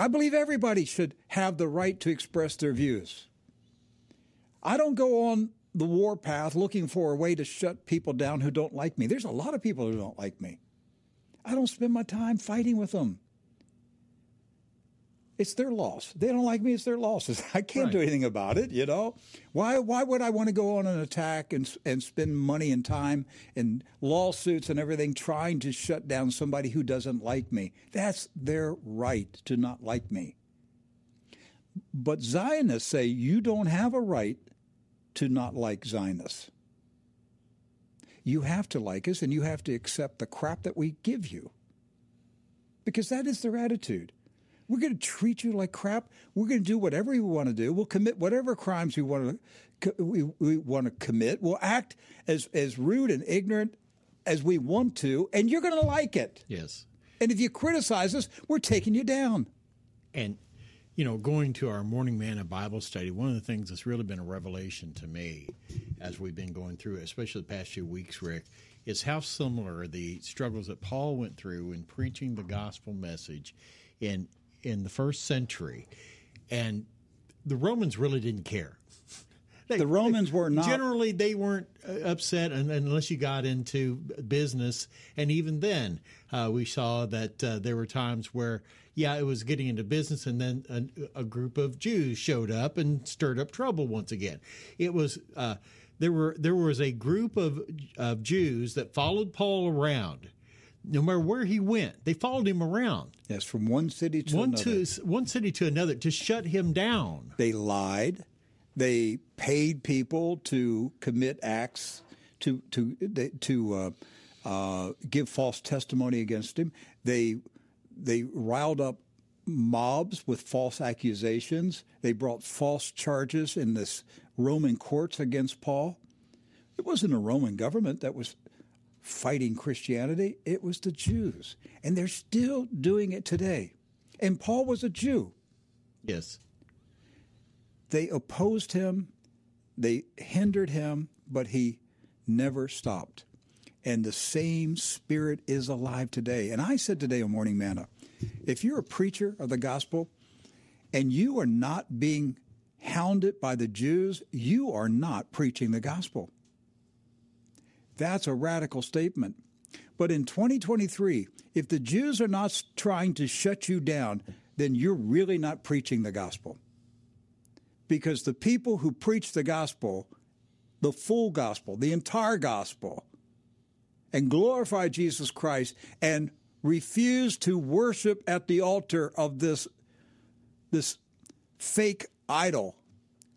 I believe everybody should have the right to express their views. I don't go on the warpath looking for a way to shut people down who don't like me. There's a lot of people who don't like me. I don't spend my time fighting with them. It's their loss. They don't like me. It's their losses. <laughs> I can't right. do anything about it. You know, why? Why would I want to go on an attack and and spend money and time and lawsuits and everything trying to shut down somebody who doesn't like me? That's their right to not like me. But Zionists say you don't have a right to not like Zionists. You have to like us and you have to accept the crap that we give you. Because that is their attitude. We're going to treat you like crap. We're going to do whatever we want to do. We'll commit whatever crimes we want to we, we want to commit. We'll act as as rude and ignorant as we want to, and you're going to like it. Yes. And if you criticize us, we're taking you down. And you know, going to our morning manna Bible study, one of the things that's really been a revelation to me as we've been going through it, especially the past few weeks, Rick, is how similar the struggles that Paul went through in preaching the gospel message in in the first century, and the Romans really didn't care. They, <laughs> the Romans were not. Generally they weren't uh, upset unless you got into business, and even then uh, we saw that uh, there were times where yeah it was getting into business, and then a, a, group of Jews showed up and stirred up trouble once again. It was uh, there were there was a group of of Jews that followed Paul around no matter where he went, they followed him around. Yes, from one city to one another. To, one city to another to shut him down. They lied. They paid people to commit acts to to to uh, uh, give false testimony against him. They they riled up mobs with false accusations. They brought false charges in this Roman courts against Paul. It wasn't a Roman government that was fighting Christianity, it was the Jews. And they're still doing it today. And Paul was a Jew. Yes. They opposed him, they hindered him, but he never stopped. And the same spirit is alive today. And I said today on Morning Manna if you're a preacher of the gospel and you are not being hounded by the Jews, you are not preaching the gospel. That's a radical statement. But in 2023, if the Jews are not trying to shut you down, then you're really not preaching the gospel. Because the people who preach the gospel, the full gospel, the entire gospel, and glorify Jesus Christ and refuse to worship at the altar of this, this fake idol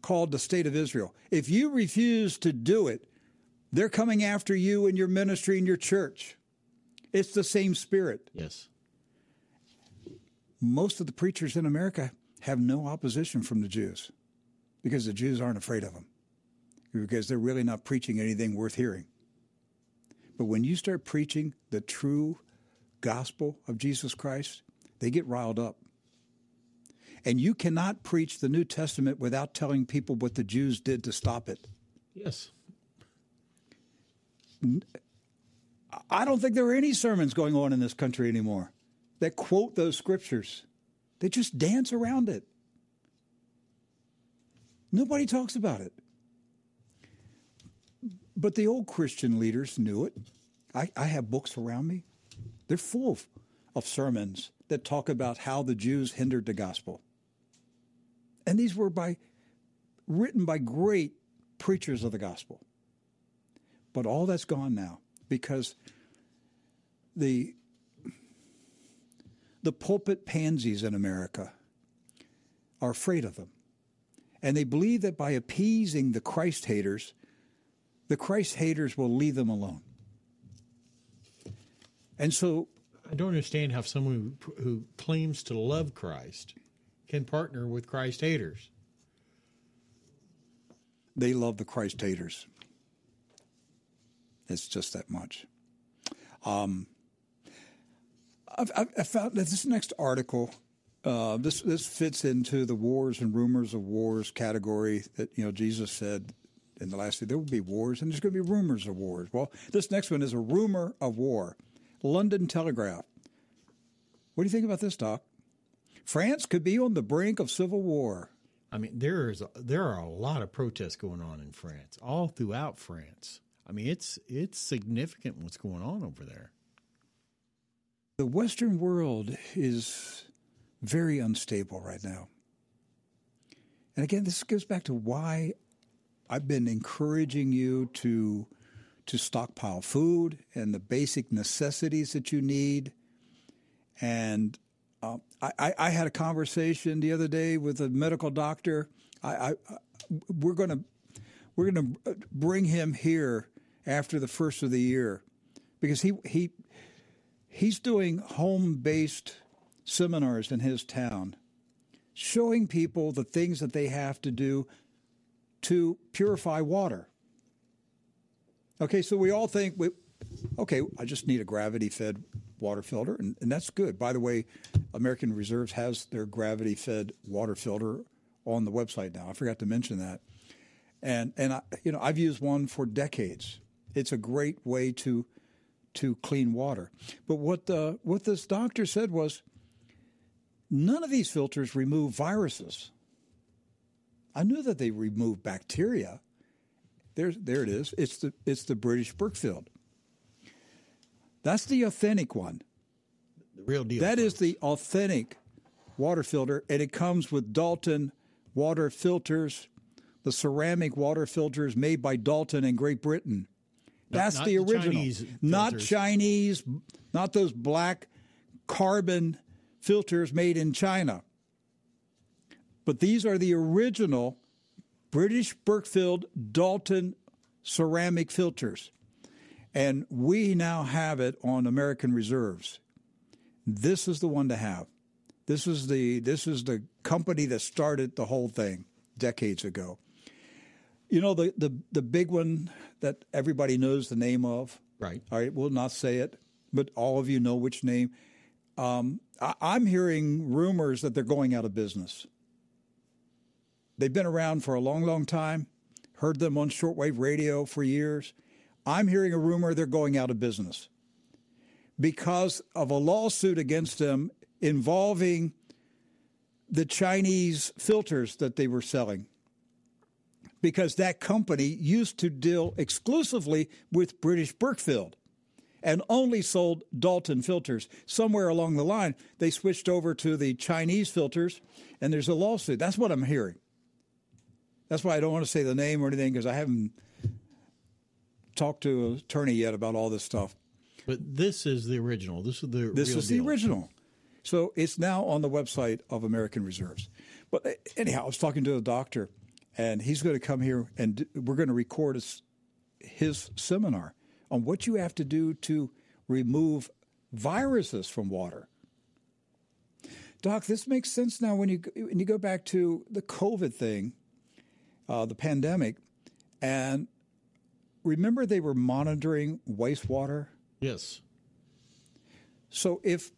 called the state of Israel, if you refuse to do it, they're coming after you and your ministry and your church. It's the same spirit. Yes. Most of the preachers in America have no opposition from the Jews because the Jews aren't afraid of them because they're really not preaching anything worth hearing. But when you start preaching the true gospel of Jesus Christ, they get riled up. And you cannot preach the New Testament without telling people what the Jews did to stop it. Yes. I don't think there are any sermons going on in this country anymore that quote those scriptures. They just dance around it. Nobody talks about it. But the old Christian leaders knew it. I, I have books around me. They're full of, of sermons that talk about how the Jews hindered the gospel. And these were by written by great preachers of the gospel. But all that's gone now because the the pulpit pansies in America are afraid of them. And they believe that by appeasing the Christ haters, the Christ haters will leave them alone. And so I don't understand how someone who, who claims to love Christ can partner with Christ haters. They love the Christ haters. It's just that much. Um, I've, I've, found that this next article, uh, this this fits into the wars and rumors of wars category that you know Jesus said in the last day there will be wars and there's going to be rumors of wars. Well, this next one is a rumor of war. London Telegraph. What do you think about this, Doc? France could be on the brink of civil war. I mean, there is a, there are a lot of protests going on in France, all throughout France. I mean, it's it's significant what's going on over there. The Western world is very unstable right now. And again, this goes back to why I've been encouraging you to to stockpile food and the basic necessities that you need. And uh, I, I, had a conversation the other day with a medical doctor. I, I we're going to we're going to bring him here after the first of the year because he he he's doing home based seminars in his town, showing people the things that they have to do to purify water. Okay, so we all think we okay, I just need a gravity fed water filter, and, and that's good. By the way, American Reserves has their gravity fed water filter on the website now. I forgot to mention that. And and I, you know, I've used one for decades. It's a great way to to clean water. But what the what this doctor said was none of these filters remove viruses. I knew that they remove bacteria. There's there it is. It's the it's the British Berkefeld. That's the authentic one. The real deal. That is the authentic water filter, and it comes with Doulton water filters, the ceramic water filters made by Doulton in Great Britain. That's not the the original. Chinese not filters. Chinese, not those black carbon filters made in China. But these are the original British Berkefeld Doulton ceramic filters. And we now have it on American Reserves. This is the one to have. This is the this is the company that started the whole thing decades ago. You know the the the big one that everybody knows the name of. Right. All right, we'll not say it, but all of you know which name. Um, I, I'm hearing rumors that they're going out of business. They've been around for a long, long time. Heard them on shortwave radio for years. I'm hearing a rumor they're going out of business because of a lawsuit against them involving the Chinese filters that they were selling. Because that company used to deal exclusively with British Berkefeld and only sold Doulton filters. Somewhere along the line, they switched over to the Chinese filters, and there's a lawsuit. That's what I'm hearing. That's why I don't want to say the name or anything because I haven't talked to an attorney yet about all this stuff. But this is the original. This is the This is deal. the original. So it's now on the website of American Reserves. But uh, anyhow, I was talking to a doctor, and he's going to come here and we're going to record his, his seminar on what you have to do to remove viruses from water. Doc, this makes sense now when you when you go back to the COVID thing, uh, the pandemic, and remember they were monitoring wastewater Yes. So if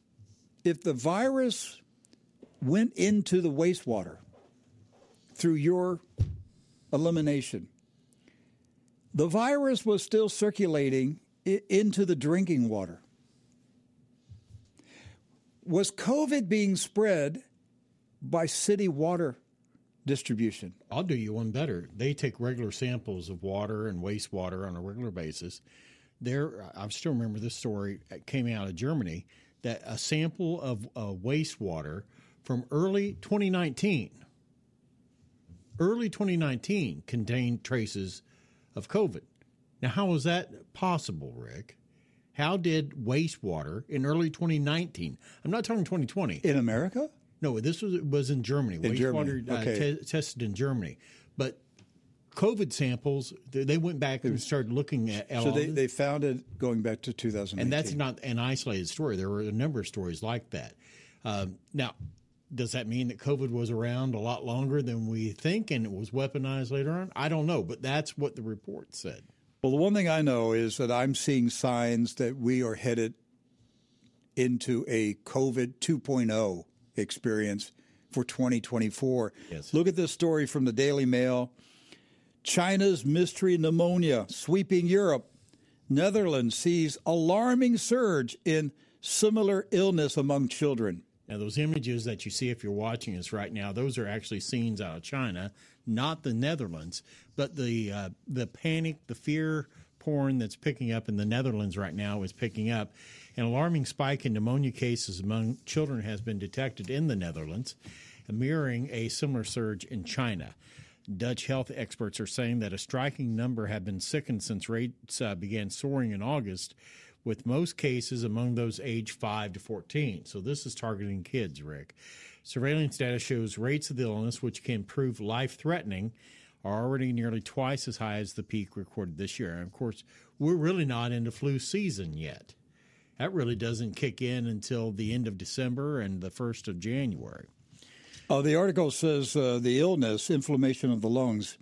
if the virus went into the wastewater through your elimination, the virus was still circulating into the drinking water. Was COVID being spread by city water distribution? I'll do you one better. They take regular samples of water and wastewater on a regular basis. There, I still remember this story it came out of Germany that a sample of uh, wastewater from early 2019, early 2019 contained traces of COVID. Now, how was that possible, Rick? How did wastewater in early 2019? I'm not talking 2020. In America? No, this was was in Germany. In Germany. Okay. uh, te- tested in Germany, but COVID samples they, they went back and started looking at. So they, they found it going back to 2000. and that's not an isolated story. There were a number of stories like that. Um, now, does that mean that COVID was around a lot longer than we think and it was weaponized later on? I don't know, but that's what the report said. Well, the one thing I know is that I'm seeing signs that we are headed into a COVID 2.0 experience for 2024. Yes. Look at this story from the Daily Mail. China's mystery pneumonia sweeping Europe. Netherlands sees alarming surge in similar illness among children. Now, those images that you see if you're watching us right now, those are actually scenes out of China, not the Netherlands, but the uh, the panic, the fear porn that's picking up in the Netherlands right now is picking up. An alarming spike in pneumonia cases among children has been detected in the Netherlands, mirroring a similar surge in China. Dutch health experts are saying that a striking number have been sickened since rates uh, began soaring in August, with most cases among those aged 5 to 14. So this is targeting kids, Rick. Surveillance data shows rates of the illness, which can prove life threatening, are already nearly twice as high as the peak recorded this year. And of course, we're really not into flu season yet. That really doesn't kick in until the end of December and the 1st of January. Uh, the article says uh, the illness, inflammation of the lungs,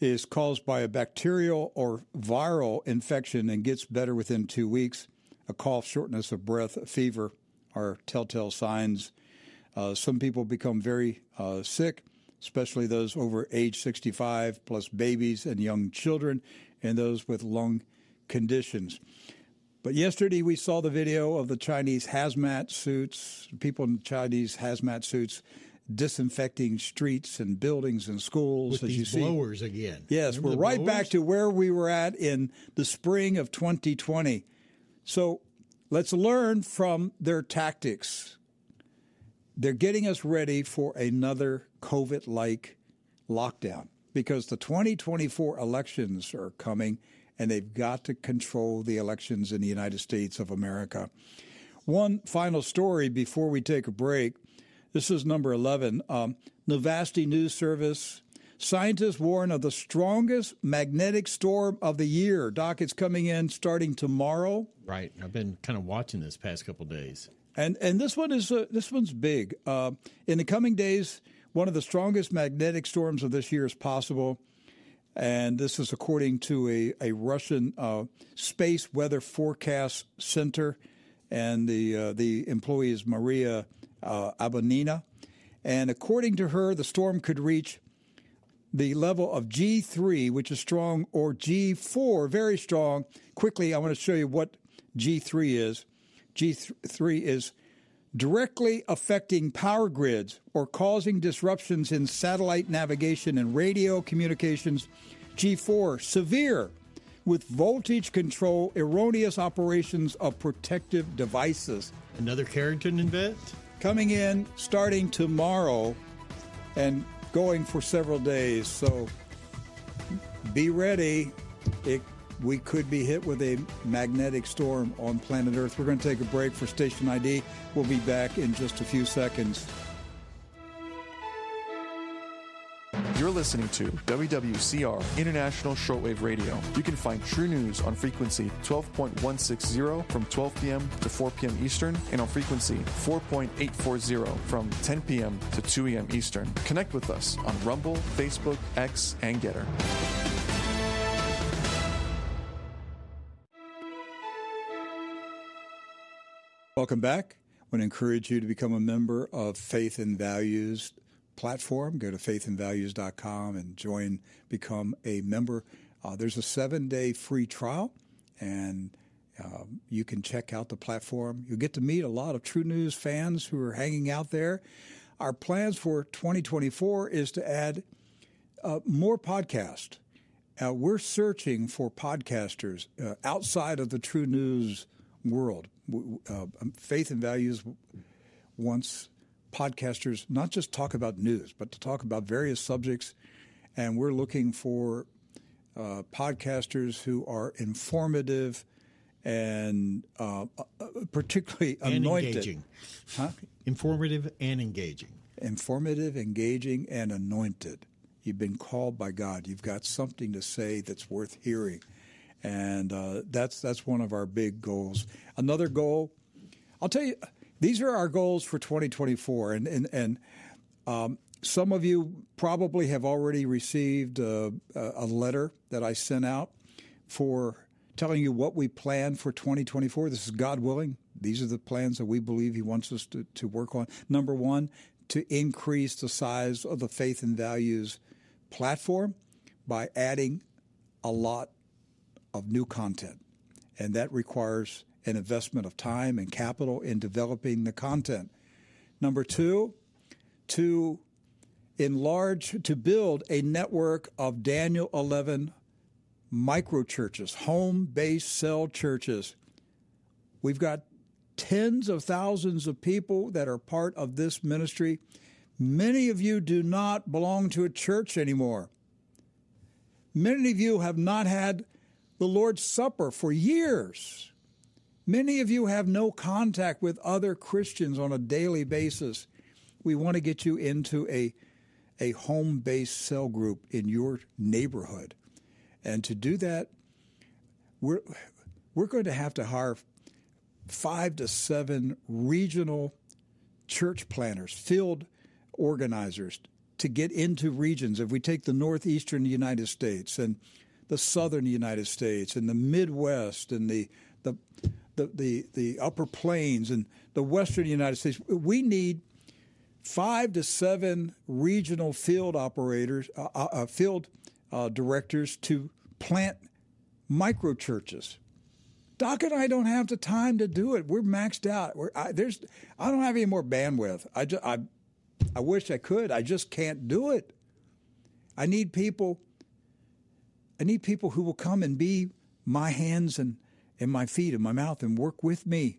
is caused by a bacterial or viral infection and gets better within two weeks. A cough, shortness of breath, fever are telltale signs. Uh, some people become very uh, sick, especially those over age 65, plus babies and young children, and those with lung conditions. But yesterday we saw the video of the Chinese hazmat suits, people in Chinese hazmat suits disinfecting streets and buildings and schools, With as you these see. blowers again. Yes, Remember we're right blowers? back to where we were at in the spring of 2020. So let's learn from their tactics. They're getting us ready for another COVID like lockdown because the 2024 elections are coming and they've got to control the elections in the United States of America. One final story before we take a break. This is number 11. Um, Novosti News Service. Scientists warn of the strongest magnetic storm of the year. Doc, it's coming in starting tomorrow. Right. I've been kind of watching this past couple days. And and this one is uh, this one's big. Uh, in the coming days, one of the strongest magnetic storms of this year is possible, and this is according to a a Russian uh, space weather forecast center, and the uh, the employee is Maria uh, Abanina, and according to her, the storm could reach the level of G3, which is strong, or G4, very strong. Quickly, I want to show you what G3 is. G3 is directly affecting power grids or causing disruptions in satellite navigation and radio communications. G4, severe with voltage control, erroneous operations of protective devices. Another Carrington event? Coming in starting tomorrow and going for several days. So be ready. It, we could be hit with a magnetic storm on planet Earth. We're going to take a break for Station ID. We'll be back in just a few seconds. You're listening to WWCR International Shortwave Radio. You can find TruNews on frequency 12.160 from 12 p.m. to 4 p.m. Eastern and on frequency 4.840 from 10 p.m. to 2 a.m. Eastern. Connect with us on Rumble, Facebook, X, and GETTR. Welcome back. I want to encourage you to become a member of Faith and Values platform. Go to faithandvalues.com and join, become a member. Uh, there's a seven day free trial, and um, you can check out the platform. You'll get to meet a lot of TruNews fans who are hanging out there. Our plans for 2024 is to add uh, more podcasts. Uh, we're searching for podcasters uh, outside of the TruNews world. Uh, Faith and Values wants podcasters not just talk about news, but to talk about various subjects. And we're looking for uh, podcasters who are informative and uh, uh particularly and anointed. Engaging. Huh? Informative and engaging. Informative, engaging, and anointed. You've been called by God. You've got something to say that's worth hearing and uh, that's that's one of our big goals. Another goal, I'll tell you, these are our goals for 2024, and and and um, some of you probably have already received a, a, letter that I sent out for telling you what we plan for 2024. This is God willing. These are the plans that we believe He wants us to, to work on. Number one, to increase the size of the faith and values platform by adding a lot of new content. And that requires an investment of time and capital in developing the content. Number two, to enlarge, to build a network of Daniel 11 micro churches, home based cell churches. We've got tens of thousands of people that are part of this ministry. Many of you do not belong to a church anymore. Many of you have not had the Lord's Supper for years. Many of you have no contact with other Christians on a daily basis. We want to get you into a, a home based cell group in your neighborhood. And to do that, we're, we're going to have to hire five to seven regional church planners, field organizers to get into regions. If we take the northeastern United States and the southern United States and the Midwest and the the the, the, the upper plains and the western United States. We need five to seven regional field operators, uh, uh, uh field uh, directors to plant micro churches. Doc and I don't have the time to do it. We're maxed out. We're, I, there's, I don't have any more bandwidth. I, just, I, I wish I could. I just can't do it. I need people I need people who will come and be my hands and, and my feet and my mouth and work with me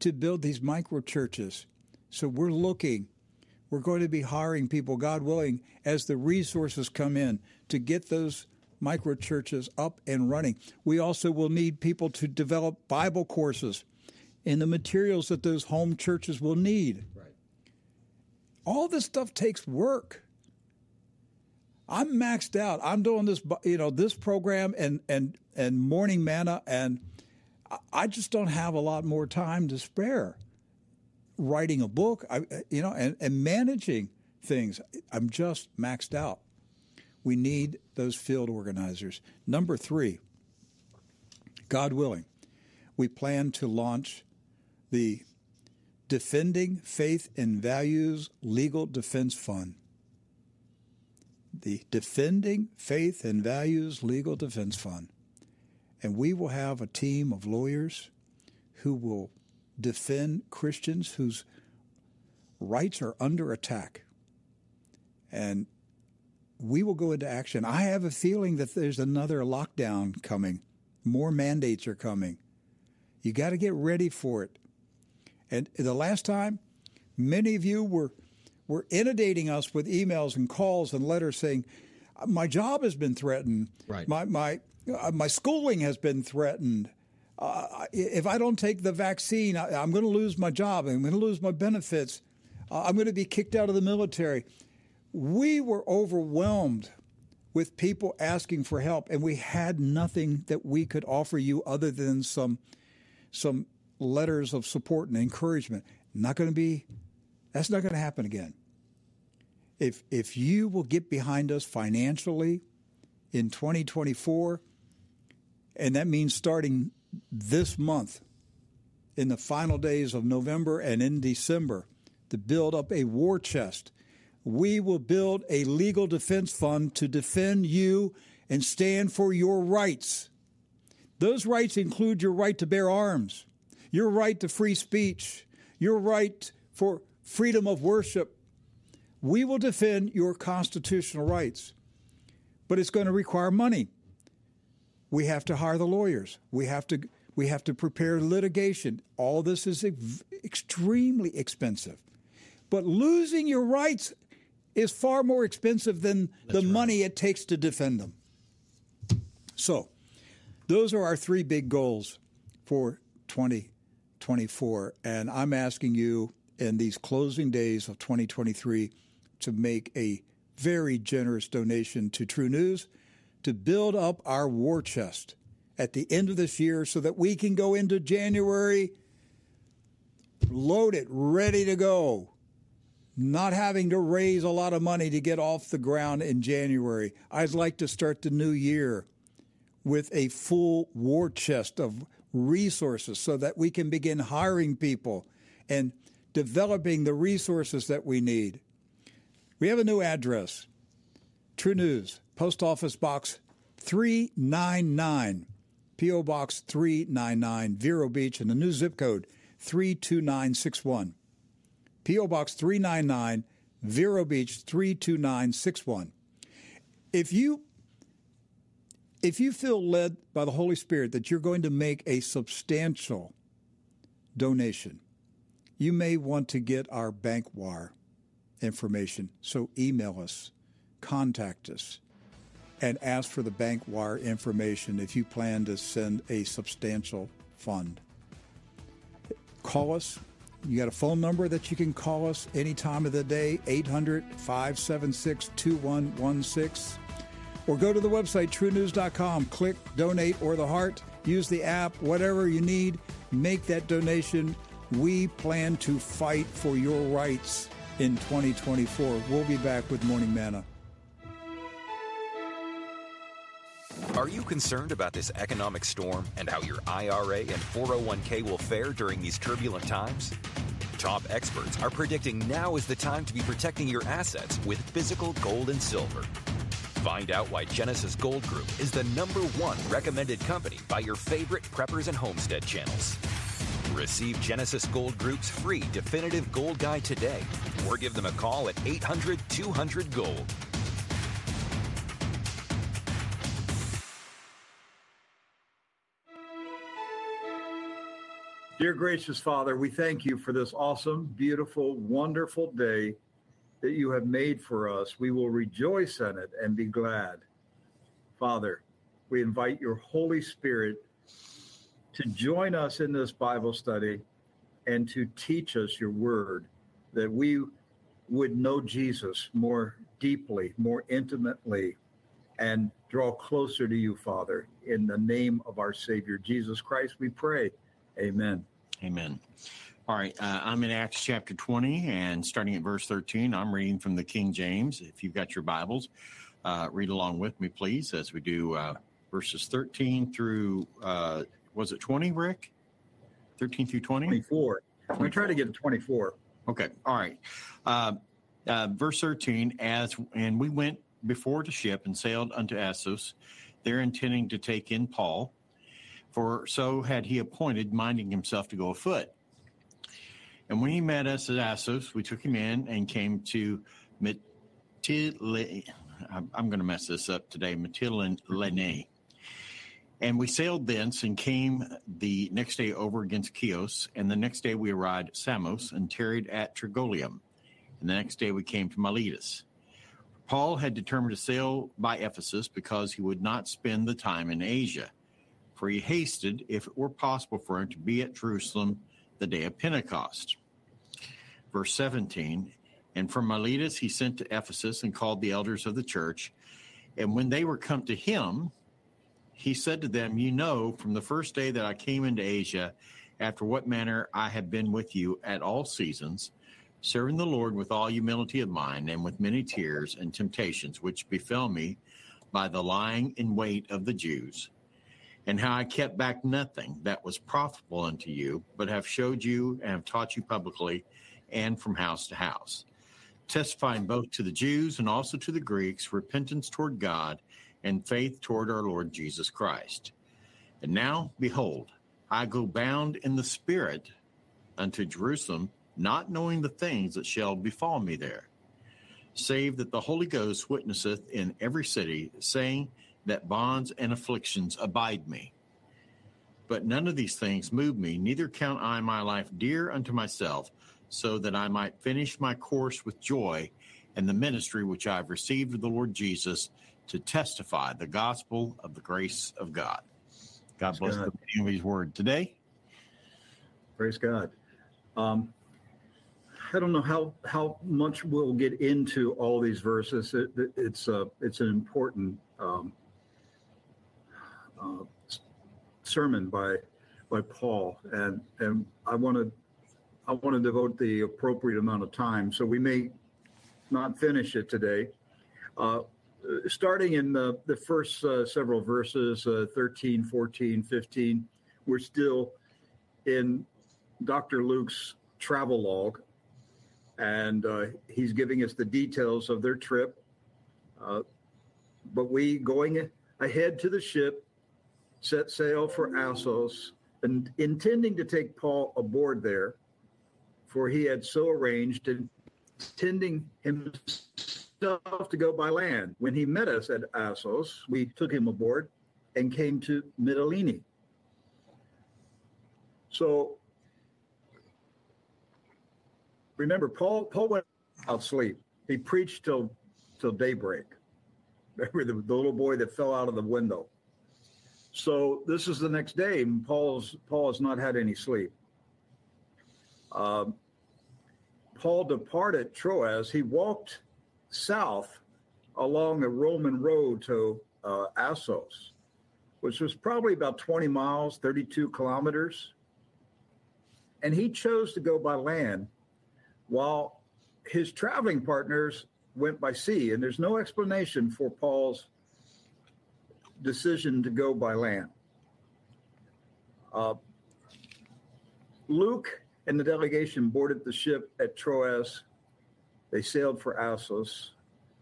to build these micro churches. So we're looking, we're going to be hiring people, God willing, as the resources come in to get those micro churches up and running. We also will need people to develop Bible courses and the materials that those home churches will need. Right. All this stuff takes work. I'm maxed out. I'm doing this, you know, this program and and and morning manna, and I just don't have a lot more time to spare. Writing a book, I, you know, and, and managing things, I'm just maxed out. We need those field organizers. Number three, God willing, we plan to launch the Defending Faith and Values Legal Defense Fund the Defending Faith and Values Legal Defense Fund. And we will have a team of lawyers who will defend Christians whose rights are under attack. And we will go into action. I have a feeling that there's another lockdown coming, more mandates are coming. You got to get ready for it. And the last time, many of you were were inundating us with emails and calls and letters saying, "My job has been threatened. Right. My my uh, my schooling has been threatened. Uh, if I don't take the vaccine, I, am going to lose my job. I'm going to lose my benefits. Uh, I'm going to be kicked out of the military." We were overwhelmed with people asking for help, and we had nothing that we could offer you other than some some letters of support and encouragement. Not going to be. That's not going to happen again if if you will get behind us financially in 2024, and that means starting this month, in the final days of November and in December to build up a war chest. We will build a legal defense fund to defend you and stand for your rights. Those rights include your right to bear arms, your right to free speech, your right for freedom of worship. We will defend your constitutional rights, but it's going to require money. We have to hire the lawyers. We have to we have to prepare litigation. All this is extremely expensive. But losing your rights is far more expensive than That's the right. money it takes to defend them. So, those are our three big goals for 2024. And I'm asking you in these closing days of 2023 to make a very generous donation to TruNews to build up our war chest at the end of this year so that we can go into January loaded, ready to go, not having to raise a lot of money to get off the ground in January. I'd like to start the new year with a full war chest of resources so that we can begin hiring people and developing the resources that we need. We have a new address TruNews, Post Office Box 399, P.O. Box 399, Vero Beach, and the new zip code 32961. P.O. Box 399, Vero Beach 32961. If you if you feel led by the Holy Spirit that you're going to make a substantial donation, you may want to get our bank wire information. So email us, contact us, and ask for the bank wire information if you plan to send a substantial fund. Call us. You got a phone number that you can call us any time of the day, 800 576 2116 or go to the website trunews.com, click donate or the heart, use the app, whatever you need, make that donation. We plan to fight for your rights in 2024. We'll be back with Morning Manna. Are you concerned about this economic storm and how your IRA and 401k will fare during these turbulent times? Top experts are predicting now is the time to be protecting your assets with physical gold and silver. Find out why Genesis Gold Group is the number one recommended company by your favorite preppers and homestead channels. Receive Genesis Gold Group's free definitive gold guide today or give them a call at 800 200 Gold. Dear gracious Father, we thank you for this awesome, beautiful, wonderful day that you have made for us. We will rejoice in it and be glad. Father, we invite your Holy Spirit to join us in this Bible study and to teach us your word, that we would know Jesus more deeply, more intimately, and draw closer to you, Father. In the name of our Savior, Jesus Christ, we pray. Amen. Amen. All right, uh, I'm in Acts chapter 20 and starting at verse 13. I'm reading from the King James. If you've got your Bibles, uh, read along with me, please, as we do uh, verses 13 through, uh, was it 20, Rick? 13 through 20? 24. I'm going to try to get to 24. Okay, all right. Uh, uh, verse 13, as and we went before the ship and sailed unto Assos, there intending to take in Paul, for so had he appointed, minding himself to go afoot. And when he met us at Assos, we took him in and came to Mytilene. I'm going to mess this up today, Mytilene. And we sailed thence and came the next day over against Chios. And the next day we arrived at Samos and tarried at Trogyllium. And the next day we came to Miletus. Paul had determined to sail by Ephesus because he would not spend the time in Asia, for he hasted, if it were possible for him, to be at Jerusalem the day of Pentecost verse 17. And from Miletus he sent to Ephesus and called the elders of the church. And when they were come to him, he said to them, You know, from the first day that I came into Asia, after what manner I have been with you at all seasons, serving the Lord with all humility of mind and with many tears and temptations which befell me by the lying in wait of the Jews. and how I kept back nothing that was profitable unto you, but have showed you and have taught you publicly and from house to house, testifying both to the Jews and also to the Greeks repentance toward God and faith toward our Lord Jesus Christ. And now, behold, I go bound in the Spirit unto Jerusalem, not knowing the things that shall befall me there, save that the Holy Ghost witnesseth in every city, saying that bonds and afflictions abide me. But none of these things move me, neither count I my life dear unto myself, so that I might finish my course with joy and the ministry which I have received of the Lord Jesus to testify the gospel of the grace of God. God bless God. the reading of his word today. Praise God. Um, I don't know how how much we'll get into all these verses. It, it, it's uh, it's an important um, uh, sermon by by Paul, and and I want to I want to devote the appropriate amount of time. So we may not finish it today. Uh, starting in the, the first uh, several verses, uh, 13, 14, 15, we're still in Dr. Luke's travel log, and uh, he's giving us the details of their trip. Uh, but we, going ahead to the ship, set sail for Assos, and intending to take Paul aboard there, for he had so arranged, intending himself to go by land. When he met us at Assos, we took him aboard and came to Mytilene. So remember, Paul Paul went out sleep. He preached till till daybreak. <laughs> Remember the, the little boy that fell out of the window. So this is the next day, and Paul's Paul has not had any sleep. Um, Paul departed Troas. He walked south along the Roman road to uh, Assos, which was probably about 20 miles, 32 kilometers. And he chose to go by land while his traveling partners went by sea. And there's no explanation for Paul's decision to go by land. Uh, Luke and the delegation boarded the ship at Troas. They sailed for Assos.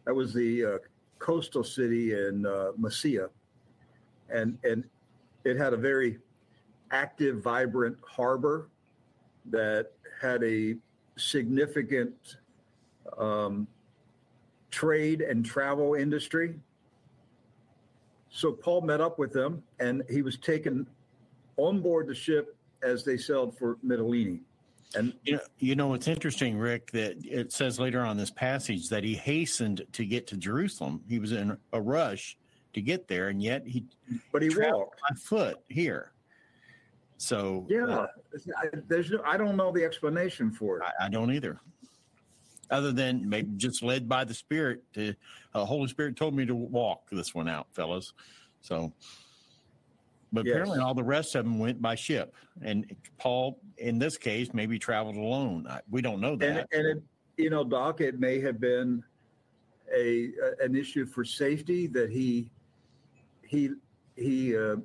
That was the uh, coastal city in uh, Mysia. And, and it had a very active, vibrant harbor that had a significant um, trade and travel industry. So Paul met up with them and he was taken on board the ship as they sailed for Mytilene. And you know, you know what's interesting, Rick, that it says later on this passage that he hastened to get to Jerusalem. He was in a rush to get there, and yet he but he walked on foot here. So yeah, uh, there's no, I don't know the explanation for it. I, I, don't either. Other than maybe just led by the Spirit, to uh, Holy Spirit told me to walk this one out, fellas. So, but yes. apparently all the rest of them went by ship, and Paul, in this case, maybe traveled alone. We don't know that. And, and it, you know, Doc, it may have been a, a an issue for safety that he he he. Uh,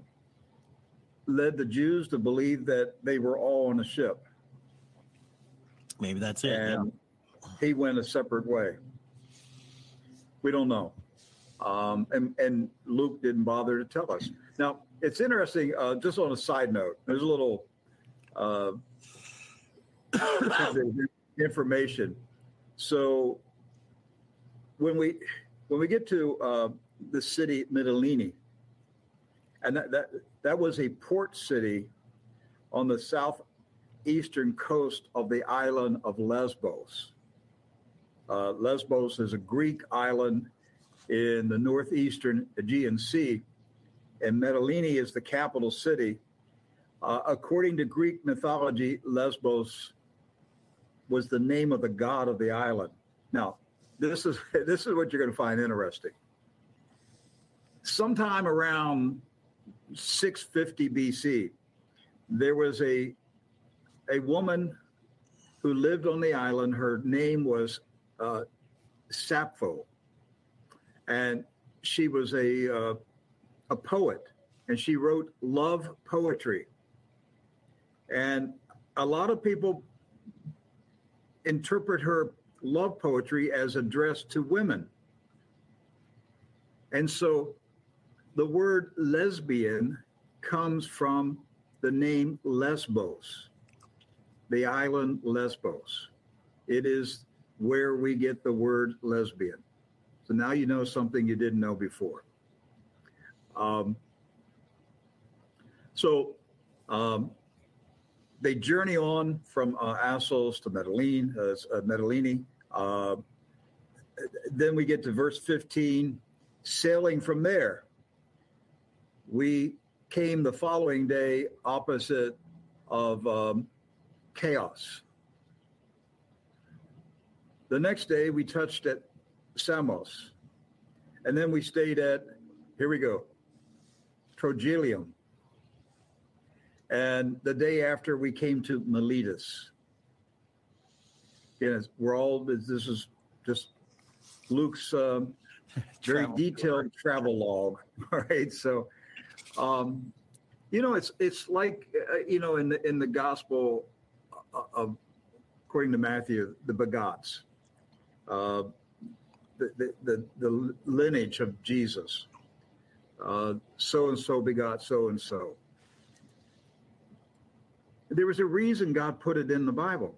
led the Jews to believe that they were all on a ship. Maybe that's it. And yeah. he went a separate way. We don't know. Um, and, and Luke didn't bother to tell us. Now, it's interesting, uh, just on a side note, there's a little uh, <coughs> information. So when we when we get to uh, the city Mytilene, and that, that that was a port city on the southeastern coast of the island of Lesbos. Uh, Lesbos is a Greek island in the northeastern Aegean Sea, and Mytilene is the capital city. Uh, according to Greek mythology, Lesbos was the name of the god of the island. Now, this is <laughs> this is what you're going to find interesting. Sometime around 650 BC, there was a a woman who lived on the island. Her name was uh, Sappho, and she was a uh, a poet. and she wrote love poetry. And a lot of people interpret her love poetry as addressed to women. And so the word lesbian comes from the name Lesbos, the island Lesbos. It is where we get the word lesbian. So now you know something you didn't know before. Um, so um, they journey on from uh, Assos to Medellin, uh, uh, Medellini. Uh, then we get to verse 15, sailing from there. We came the following day opposite of um, Chios. The next day we touched at Samos. And then we stayed at, here we go, Trogyllium. And the day after we came to Miletus. Yes, we're all, this is just Luke's um, <laughs> very detailed travel log. All <laughs> right. So, um, you know, it's it's like uh, you know in the in the gospel of according to Matthew, the begots, uh, the, the, the the lineage of Jesus. So and so begot so and so. There was a reason God put it in the Bible.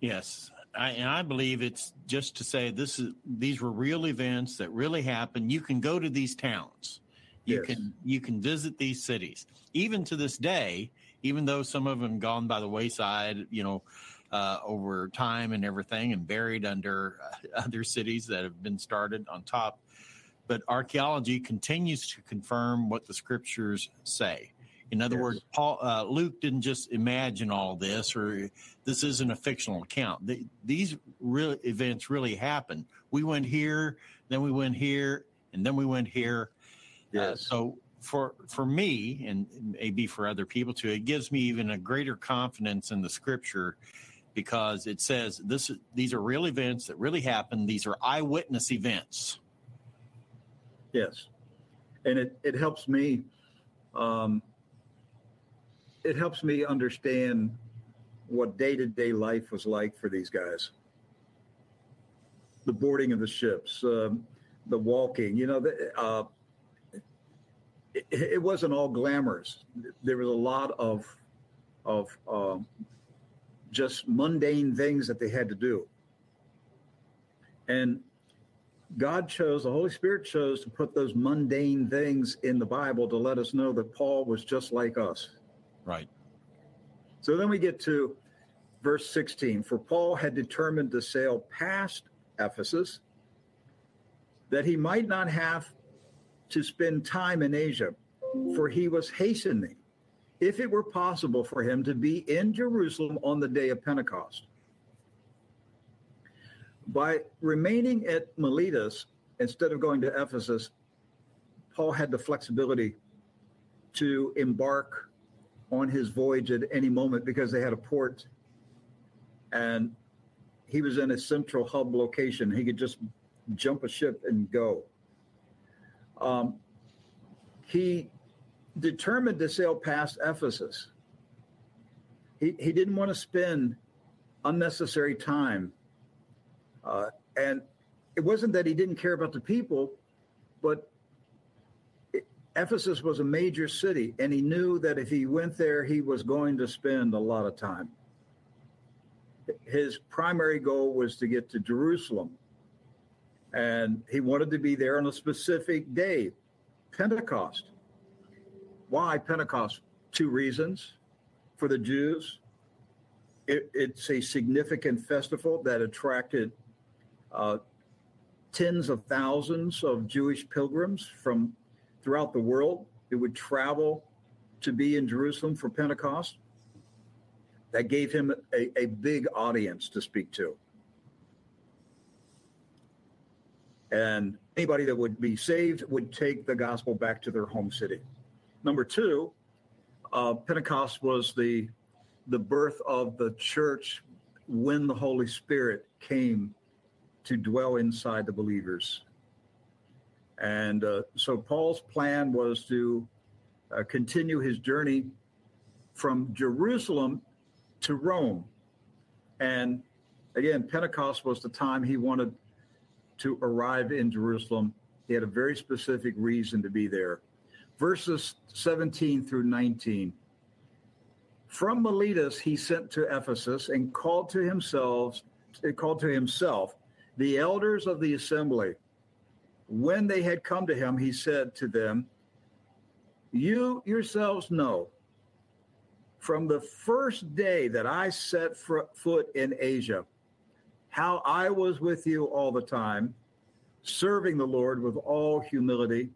Yes, I, and I believe it's just to say this is these were real events that really happened. You can go to these towns, you yes. can you can visit these cities. Even to this day, even though some of them gone by the wayside, you know, uh, over time and everything, and buried under uh, <laughs> other cities that have been started on top. But archaeology continues to confirm what the scriptures say. In other yes. words, Paul, uh, Luke didn't just imagine all this, or this isn't a fictional account. The, these real events really happened. We went here, then we went here, and then we went here. Uh, yes. Uh, so for for me, and maybe for other people too, it gives me even a greater confidence in the Scripture because it says this these are real events that really happened. These are eyewitness events. Yes, and it it helps me. Um, it helps me understand what day to day life was like for these guys. The boarding of the ships, um, the walking, you know, the, uh, it, it, wasn't all glamorous. There was a lot of of um, just mundane things that they had to do. And God chose, the Holy Spirit chose to put those mundane things in the Bible to let us know that Paul was just like us. Right. So then we get to verse 16. For Paul had determined to sail past Ephesus that he might not have to spend time in Asia, for he was hastening, if it were possible for him to be in Jerusalem on the day of Pentecost. By remaining at Miletus instead of going to Ephesus, Paul had the flexibility to embark on his voyage at any moment because they had a port and he was in a central hub location. He could just jump a ship and go. Um, he determined to sail past Ephesus. He, he didn't want to spend unnecessary time. Uh, and it wasn't that he didn't care about the people, but Ephesus was a major city, and he knew that if he went there, he was going to spend a lot of time. His primary goal was to get to Jerusalem, and he wanted to be there on a specific day, Pentecost. Why Pentecost? Two reasons for the Jews. It, it's a significant festival that attracted tens of thousands of Jewish pilgrims from throughout the world who would travel to be in Jerusalem for Pentecost. That gave him a, a big audience to speak to. And anybody that would be saved would take the gospel back to their home city. Number two, uh, Pentecost was the the birth of the church when the Holy Spirit came to dwell inside the believers. And uh, so Paul's plan was to uh, continue his journey from Jerusalem to Rome. And again, Pentecost was the time he wanted to arrive in Jerusalem. He had a very specific reason to be there. Verses 17 through 19. From Miletus he sent to Ephesus and called to himself called to himself the elders of the assembly. When they had come to him, he said to them, You yourselves know from the first day that I set foot in Asia, how I was with you all the time, serving the Lord with all humility,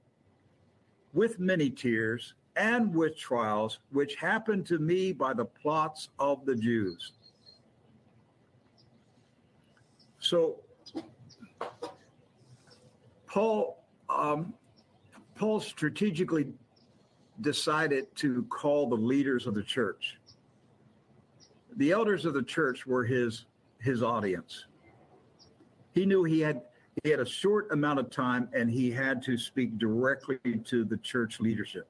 with many tears, and with trials, which happened to me by the plots of the Jews. So, Paul, um, Paul strategically decided to call the leaders of the church. The elders of the church were his his audience. He knew he had he had a short amount of time and he had to speak directly to the church leadership.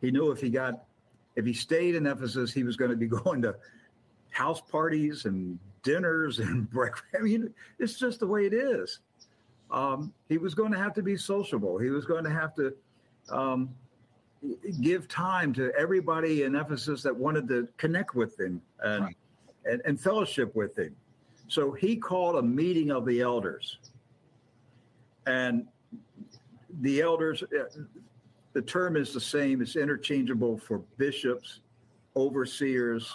He knew if he got if he stayed in Ephesus, he was going to be <laughs> going to house parties and dinners and <laughs> breakfast. I mean, it's just the way it is. Um, he was going to have to be sociable. He was going to have to um, give time to everybody in Ephesus that wanted to connect with him and, right. and, and fellowship with him. So he called a meeting of the elders. And the elders, uh, the term is the same, it's interchangeable for bishops, overseers,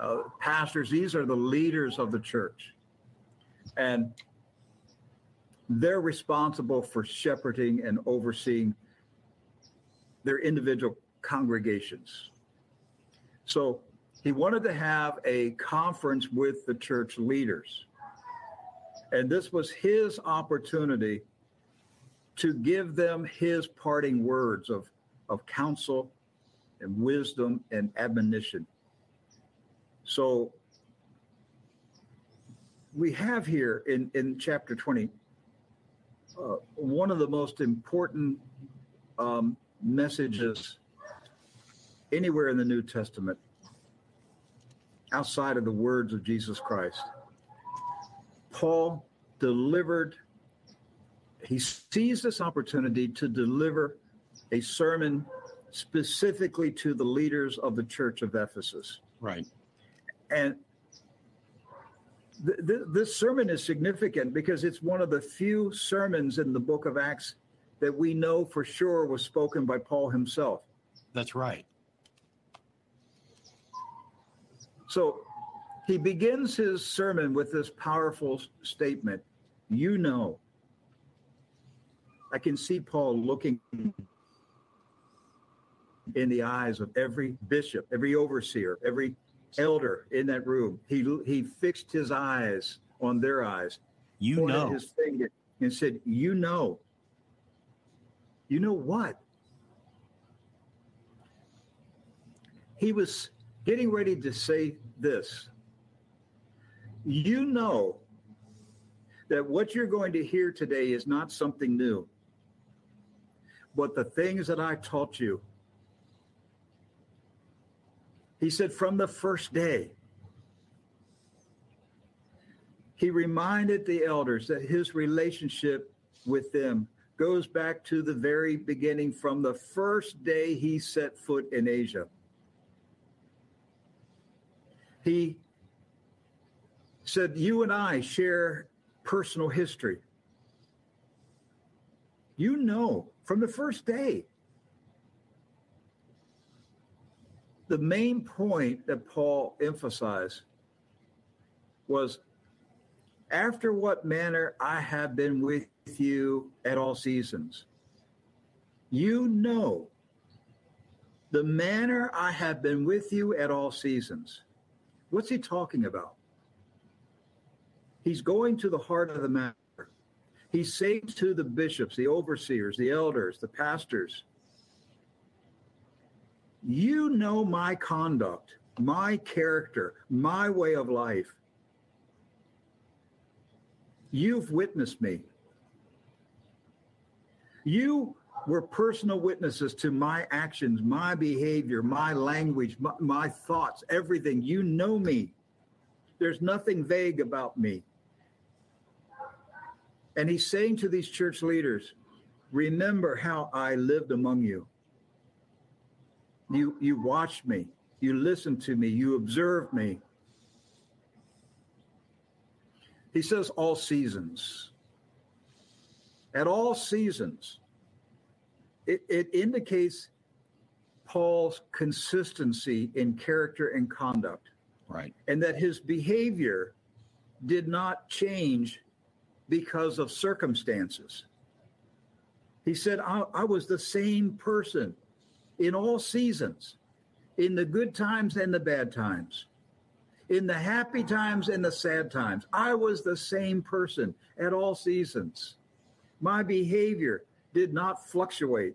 uh, pastors. These are the leaders of the church. And they're responsible for shepherding and overseeing their individual congregations. So he wanted to have a conference with the church leaders. And this was his opportunity to give them his parting words of, of counsel and wisdom and admonition. So we have here in, in chapter 20 uh, one of the most important um, messages anywhere in the New Testament outside of the words of Jesus Christ. Paul delivered, he seized this opportunity to deliver a sermon specifically to the leaders of the church of Ephesus. Right. And th- th- this sermon is significant because it's one of the few sermons in the book of Acts that we know for sure was spoken by Paul himself. That's right. So he begins his sermon with this powerful statement You know. I can see Paul looking in the eyes of every bishop, every overseer, every elder in that room. He he fixed his eyes on their eyes. You know his finger and said, "You know." You know what? He was getting ready to say this. You know that what you're going to hear today is not something new, but the things that I taught you. He said, from the first day, he reminded the elders that his relationship with them goes back to the very beginning from the first day he set foot in Asia. He said, You and I share personal history. You know from the first day. The main point that Paul emphasized was after what manner I have been with you at all seasons. You know the manner I have been with you at all seasons. What's he talking about? He's going to the heart of the matter. He's saying to the bishops, the overseers, the elders, the pastors, you know my conduct, my character, my way of life. You've witnessed me. You were personal witnesses to my actions, my behavior, my language, my, my, thoughts, everything. You know me. There's nothing vague about me. And he's saying to these church leaders, remember how I lived among you. You, you watched me, you listened to me, you observed me. He says, all seasons. At all seasons it, it indicates Paul's consistency in character and conduct. Right. And that his behavior did not change because of circumstances. He said, I, I, was the same person in all seasons, in the good times and the bad times, in the happy times and the sad times. I was the same person at all seasons. My behavior did not fluctuate.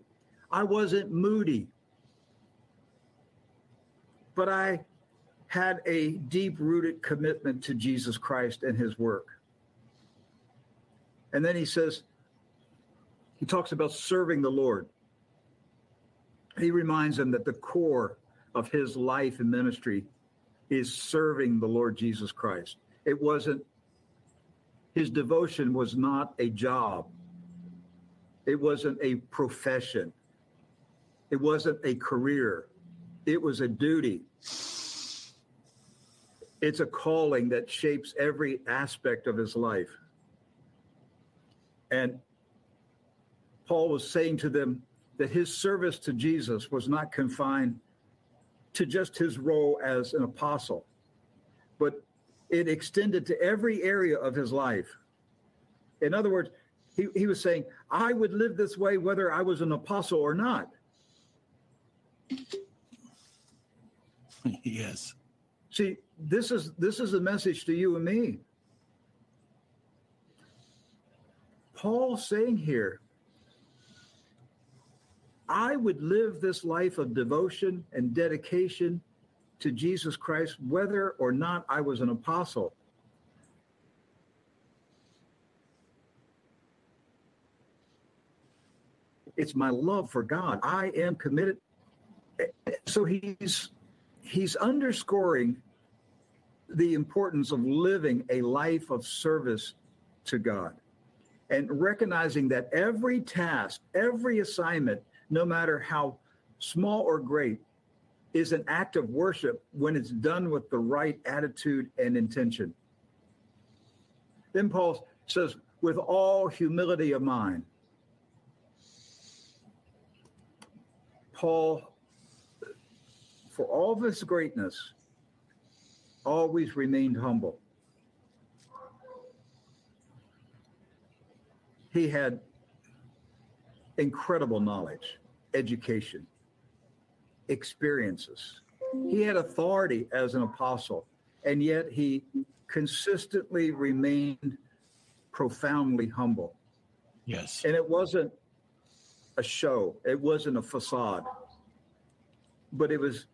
I wasn't moody, but I had a deep rooted commitment to Jesus Christ and his work. And then he says, he talks about serving the Lord. He reminds them that the core of his life and ministry is serving the Lord Jesus Christ. It wasn't, his devotion was not a job, it wasn't a profession, it wasn't a career, it was a duty. It's a calling that shapes every aspect of his life. And Paul was saying to them that his service to Jesus was not confined to just his role as an apostle, but it extended to every area of his life. In other words, he, he was saying, I would live this way whether I was an apostle or not. <laughs> yes. See, this is this is a message to you and me. Paul saying here, I would live this life of devotion and dedication to Jesus Christ, whether or not I was an apostle. It's my love for God. I am committed. So he's he's underscoring the importance of living a life of service to God and recognizing that every task, every assignment, no matter how small or great, is an act of worship when it's done with the right attitude and intention. Then Paul says, with all humility of mind. Paul, for all of his greatness, always remained humble. He had incredible knowledge, education, experiences. He had authority as an apostle, and yet he consistently remained profoundly humble. Yes. And it wasn't a show, it wasn't a facade, but it was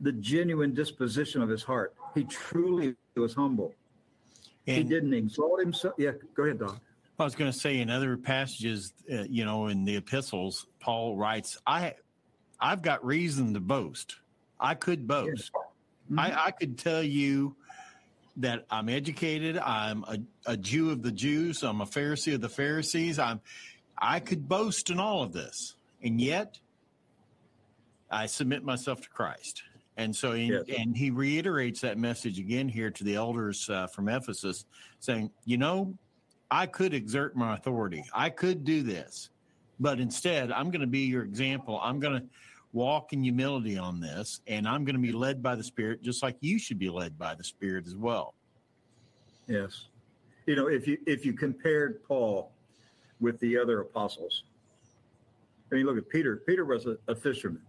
the genuine disposition of his heart. He truly was humble. And he didn't exalt himself. Yeah, go ahead, Doc. I was going to say in other passages, uh, you know, in the epistles, Paul writes, "I, I've got reason to boast. I could boast. Mm-hmm. I, I could tell you." that I'm educated. I'm a, a, Jew of the Jews. I'm a Pharisee of the Pharisees. I'm, I could boast in all of this, and yet I submit myself to Christ. And so, he, yes. and he reiterates that message again here to the elders uh, from Ephesus, saying, "You know, I could exert my authority. I could do this, but instead, I'm going to be your example. I'm going to walk in humility on this, and I'm going to be led by the Spirit, just like you should be led by the Spirit as well." Yes, you know, if you if you compared Paul with the other apostles, I mean, look at Peter. Peter was a, a fisherman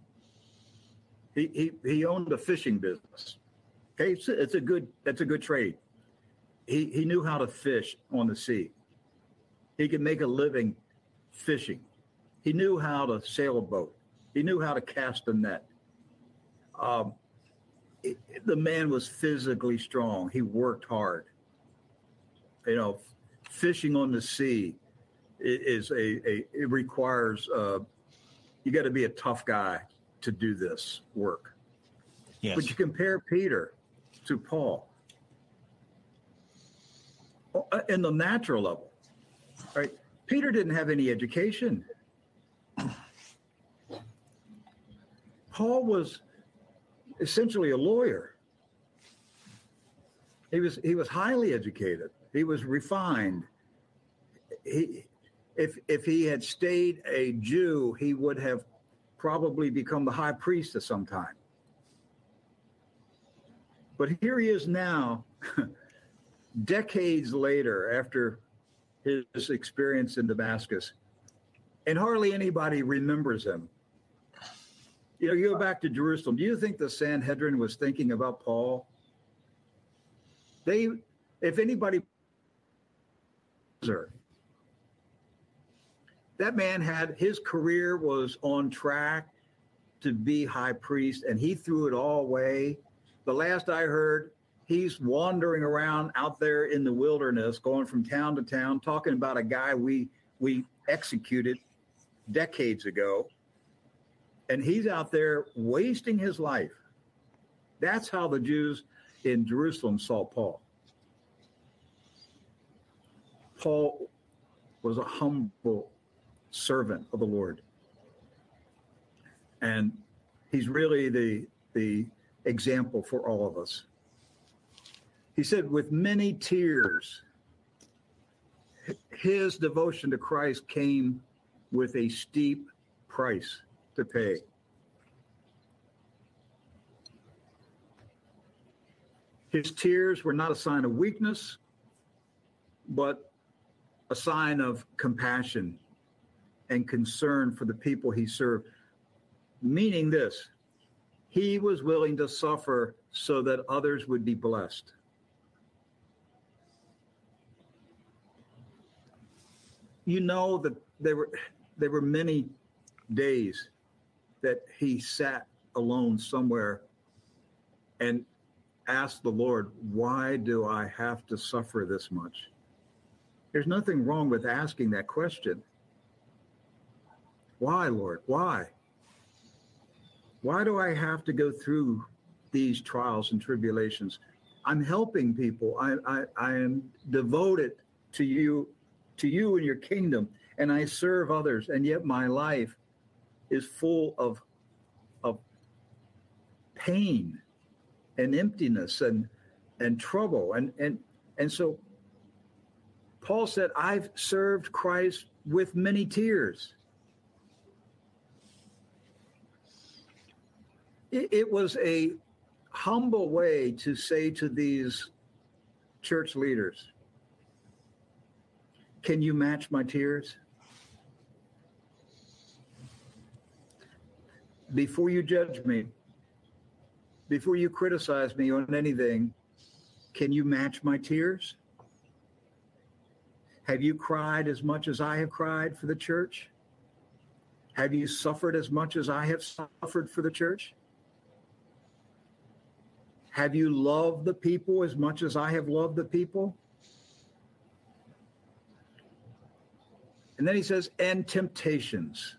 he, he, he owned a fishing business. Okay, it's, it's a good that's a good trade. He he knew how to fish on the sea. He could make a living fishing. He knew how to sail a boat. He knew how to cast a net. Um, it, the man was physically strong. He worked hard. You know, fishing on the sea, is a, a it requires uh, you got to be a tough guy to do this work. Yes. But you compare Peter to Paul Uh, in the natural level, right? Peter didn't have any education. Paul was essentially a lawyer. He was he was highly educated. He was refined. He if if he had stayed a Jew, he would have probably become the high priest at some time. But here he is now, <laughs> decades later, after his experience in Damascus, and hardly anybody remembers him. You know, you go back to Jerusalem. Do you think the Sanhedrin was thinking about Paul? They, if anybody, that man had his career was on track to be high priest, and he threw it all away. The last I heard, he's wandering around out there in the wilderness, going from town to town, talking about a guy we we executed decades ago and he's out there wasting his life. That's how the Jews in Jerusalem saw Paul. Paul was a humble servant of the Lord. And he's really the, the example for all of us. He said, with many tears, his devotion to Christ came with a steep price to pay. His tears were not a sign of weakness, but a sign of compassion and concern for the people he served. Meaning this, he was willing to suffer so that others would be blessed. You know that there were there were many days that he sat alone somewhere and asked the Lord, Why do I have to suffer this much? There's nothing wrong with asking that question. Why, Lord? Why? Why do I have to go through these trials and tribulations? I'm helping people. I, I, I am devoted to you, to you and your kingdom, and I serve others, and yet my life is full of of pain and emptiness and and trouble. And and and so Paul said I've served Christ with many tears. It, it was a humble way to say to these church leaders can you match my tears before you judge me, before you criticize me on anything, can you match my tears? Have you cried as much as I have cried for the church? Have you suffered as much as I have suffered for the church? Have you loved the people as much as I have loved the people? And then he says, and temptations.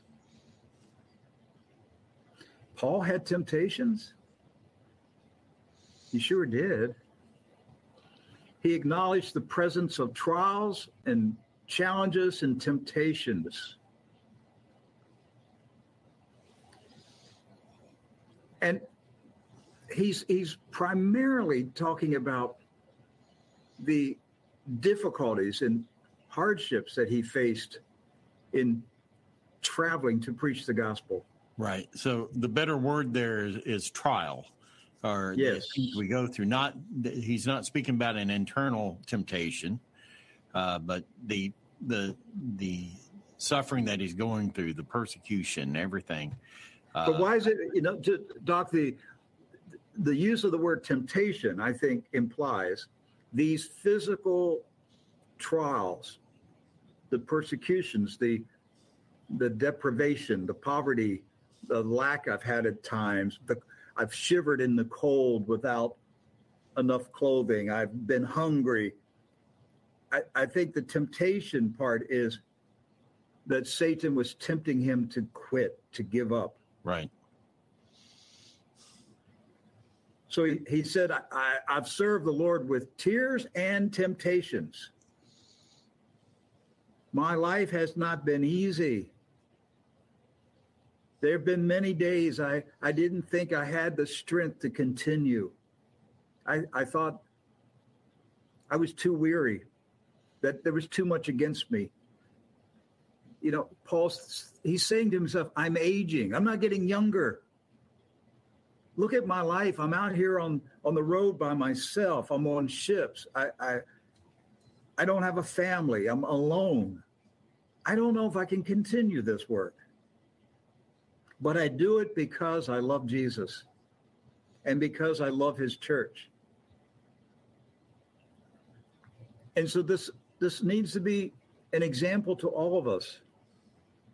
Paul had temptations? He sure did. He acknowledged the presence of trials and challenges and temptations. And he's he's primarily talking about the difficulties and hardships that he faced in traveling to preach the gospel. Right. So the better word there is, is trial, or yes. we go through. Not he's not speaking about an internal temptation, uh, but the the the suffering that he's going through, the persecution, everything. Uh, but why is it you know, to, Doc? The the use of the word temptation, I think, implies these physical trials, the persecutions, the the deprivation, the poverty, the lack I've had at times. The, I've shivered in the cold without enough clothing. I've been hungry. I, I think the temptation part is that Satan was tempting him to quit, to give up. Right. So he, he said, I, I, I've served the Lord with tears and temptations. My life has not been easy. There have been many days I, I didn't think I had the strength to continue. I, I thought I was too weary, that there was too much against me. You know, Paul, he's saying to himself, I'm aging, I'm not getting younger. Look at my life. I'm out here on, on the road by myself. I'm on ships. I, I, I don't have a family. I'm alone. I don't know if I can continue this work. But I do it because I love Jesus and because I love his church. And so this this needs to be an example to all of us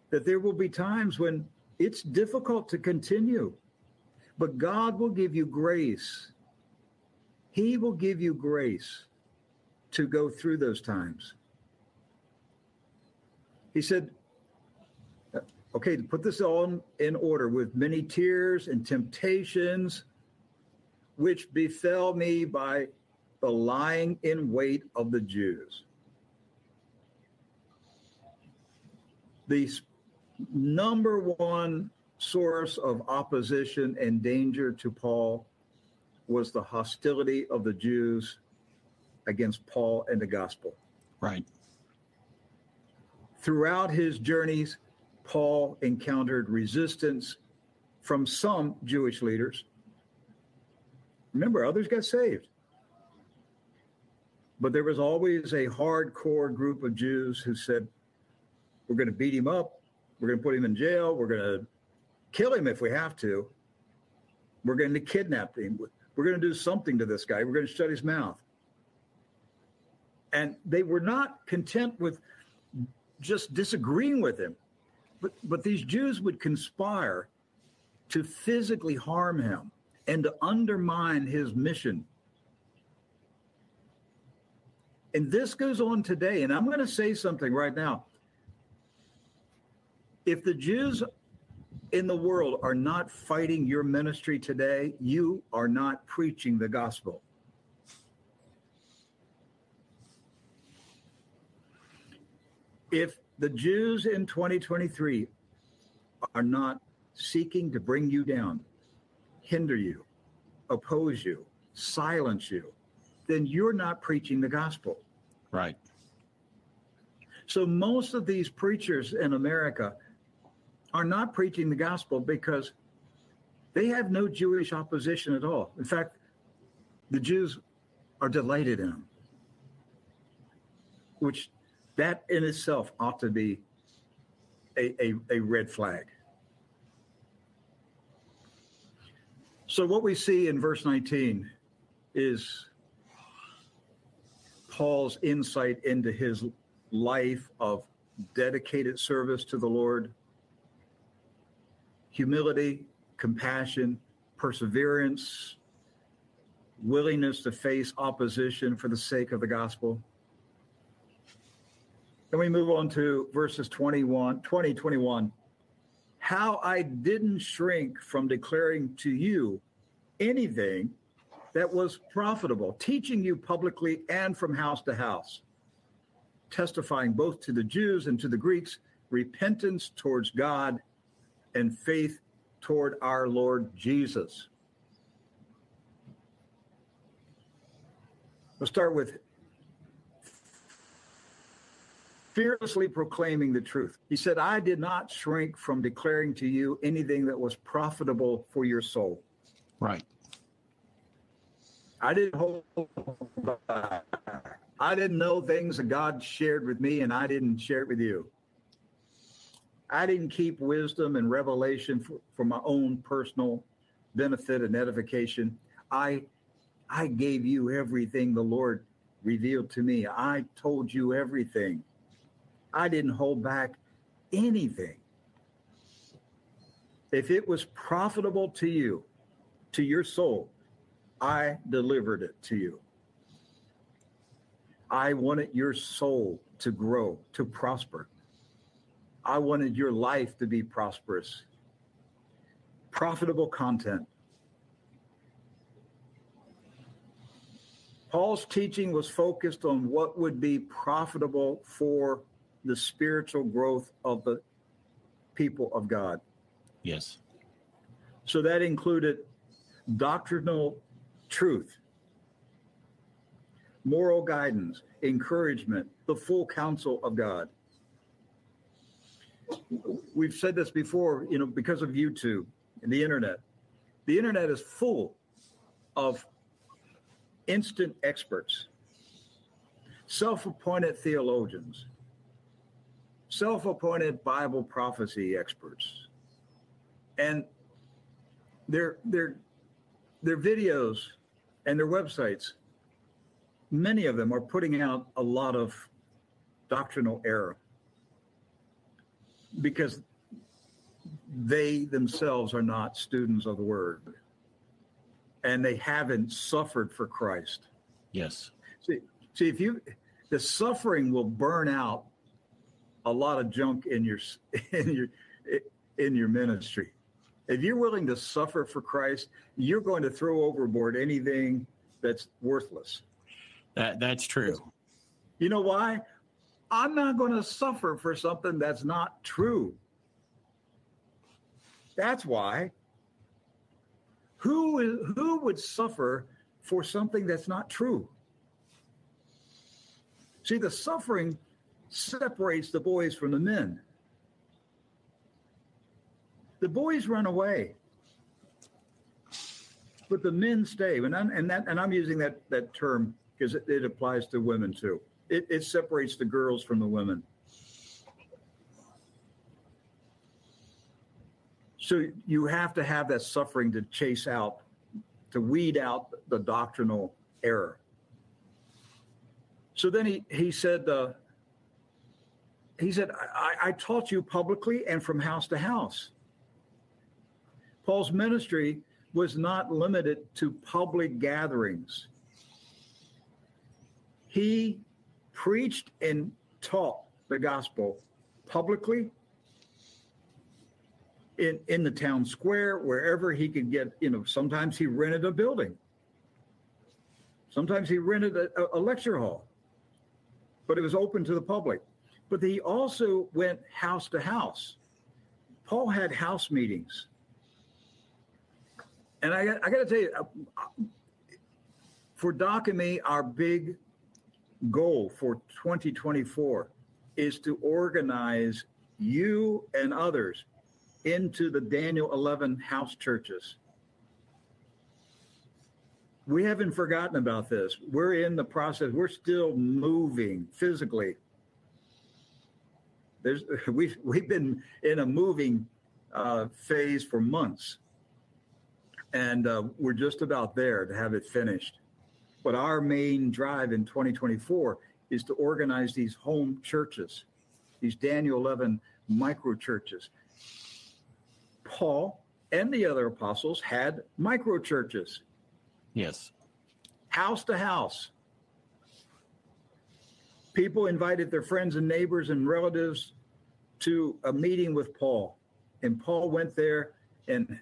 that there will be times when it's difficult to continue, but God will give you grace. He will give you grace to go through those times. He said, okay, to put this all in order with many tears and temptations, which befell me by the lying in wait of the Jews. The number one source of opposition and danger to Paul was the hostility of the Jews against Paul and the gospel. Right. Throughout his journeys, Paul encountered resistance from some Jewish leaders. Remember, others got saved. But there was always a hardcore group of Jews who said, we're going to beat him up. We're going to put him in jail. We're going to kill him if we have to. We're going to kidnap him. We're going to do something to this guy. We're going to shut his mouth. And they were not content with just disagreeing with him, but, but these Jews would conspire to physically harm him and to undermine his mission and this goes on today. And I'm going to say something right now. If the Jews in the world are not fighting your ministry today, you are not preaching the gospel. If the Jews in 2023 are not seeking to bring you down, hinder you, oppose you, silence you, then you're not preaching the gospel. Right. So most of these preachers in America are not preaching the gospel because they have no Jewish opposition at all. In fact, the Jews are delighted in them, which that in itself ought to be a, a, a red flag. So, what we see in verse 19 is Paul's insight into his life of dedicated service to the Lord, humility, compassion, perseverance, willingness to face opposition for the sake of the gospel. Then we move on to verses 21, 20, 21. How I didn't shrink from declaring to you anything that was profitable, teaching you publicly and from house to house, testifying both to the Jews and to the Greeks repentance towards God and faith toward our Lord Jesus. We'll start with fearlessly proclaiming the truth. He said, I did not shrink from declaring to you anything that was profitable for your soul. Right. I didn't hold back. I didn't know things that God shared with me, and I didn't share it with you. I didn't keep wisdom and revelation for, for my own personal benefit and edification. I I gave you everything the Lord revealed to me. I told you everything. I didn't hold back anything. If it was profitable to you, to your soul, I delivered it to you. I wanted your soul to grow, to prosper. I wanted your life to be prosperous, profitable content. Paul's teaching was focused on what would be profitable for the spiritual growth of the people of God. Yes. So that included doctrinal truth, moral guidance, encouragement, the full counsel of God. We've said this before, you know, because of YouTube and the internet. The internet is full of instant experts, self appointed theologians, self appointed Bible prophecy experts. And their, their, their videos and their websites, many of them are putting out a lot of doctrinal error because they themselves are not students of the word and they haven't suffered for Christ. Yes. See, see if you the suffering will burn out a lot of junk in your <laughs> in your in your ministry. If you're willing to suffer for Christ, you're going to throw overboard anything that's worthless. That that's true. You know why? I'm not going to suffer for something that's not true. That's why. Who is who would suffer for something that's not true? See, the suffering separates the boys from the men. The boys run away, but the men stay. And I'm, and that and I'm using that that term because it, it applies to women too. It, it separates the girls from the women. So you have to have that suffering to chase out, to weed out the doctrinal error. So then he, he said, uh, he said, I, I taught you publicly and from house to house. Paul's ministry was not limited to public gatherings. He preached and taught the gospel publicly in, in the town square, wherever he could get, you know, sometimes he rented a building. Sometimes he rented a, a lecture hall, but it was open to the public. But he also went house to house. Paul had house meetings. And I, I got to tell you, uh, for Doc and me, our big goal for 2024 is to organize you and others into the Daniel 11 house churches. We haven't forgotten about this. We're in the process. We're still moving physically. There's <laughs> we've we've been in a moving uh, phase for months, and uh, we're just about there to have it finished. But our main drive in 2024 is to organize these home churches, these Daniel 11 micro churches. Paul and the other apostles had micro churches. Yes. House to house. People invited their friends and neighbors and relatives to a meeting with Paul. And Paul went there and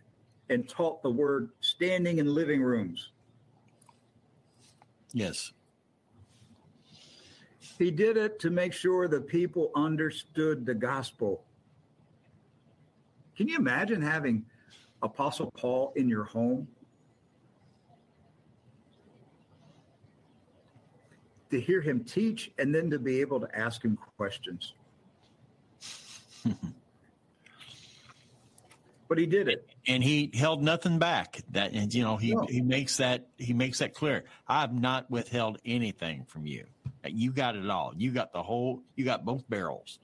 and taught the word standing in living rooms. Yes. He did it to make sure the people understood the gospel. Can you imagine having Apostle Paul in your home? To hear him teach and then to be able to ask him questions. <laughs> but he did it and he held nothing back that and you know he No. he makes that he makes that clear i've not withheld anything from you you got it all you got the whole you got both barrels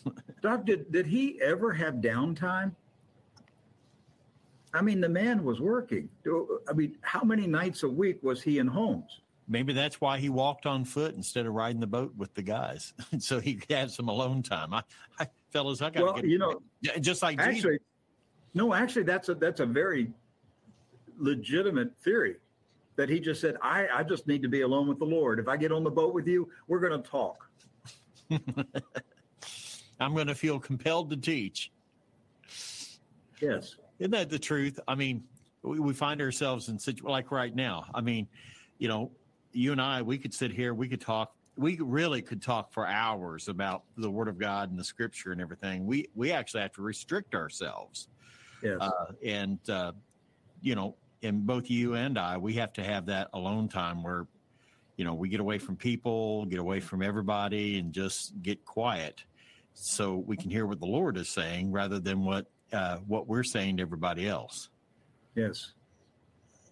<laughs> Doc, did, did he ever have downtime? I mean, the man was working. I mean, how many nights a week was he in homes? Maybe that's why he walked on foot instead of riding the boat with the guys <laughs> so he could have some alone time i, I fellas i got Well, you know, just like Jesus. actually, no, actually, that's a that's a very legitimate theory. That he just said, I, I just need to be alone with the Lord. If I get on the boat with you, we're going to talk. <laughs> I'm going to feel compelled to teach. Yes. Isn't that the truth? I mean, we, we find ourselves in situ like right now. I mean, you know, you and I, we could sit here, we could talk, we really could talk for hours about the Word of God and the Scripture and everything. We we actually have to restrict ourselves. Yes. Uh, and uh, you know, and both you and I, we have to have that alone time where, you know, we get away from people, get away from everybody, and just get quiet, so we can hear what the Lord is saying rather than what uh, what we're saying to everybody else. Yes.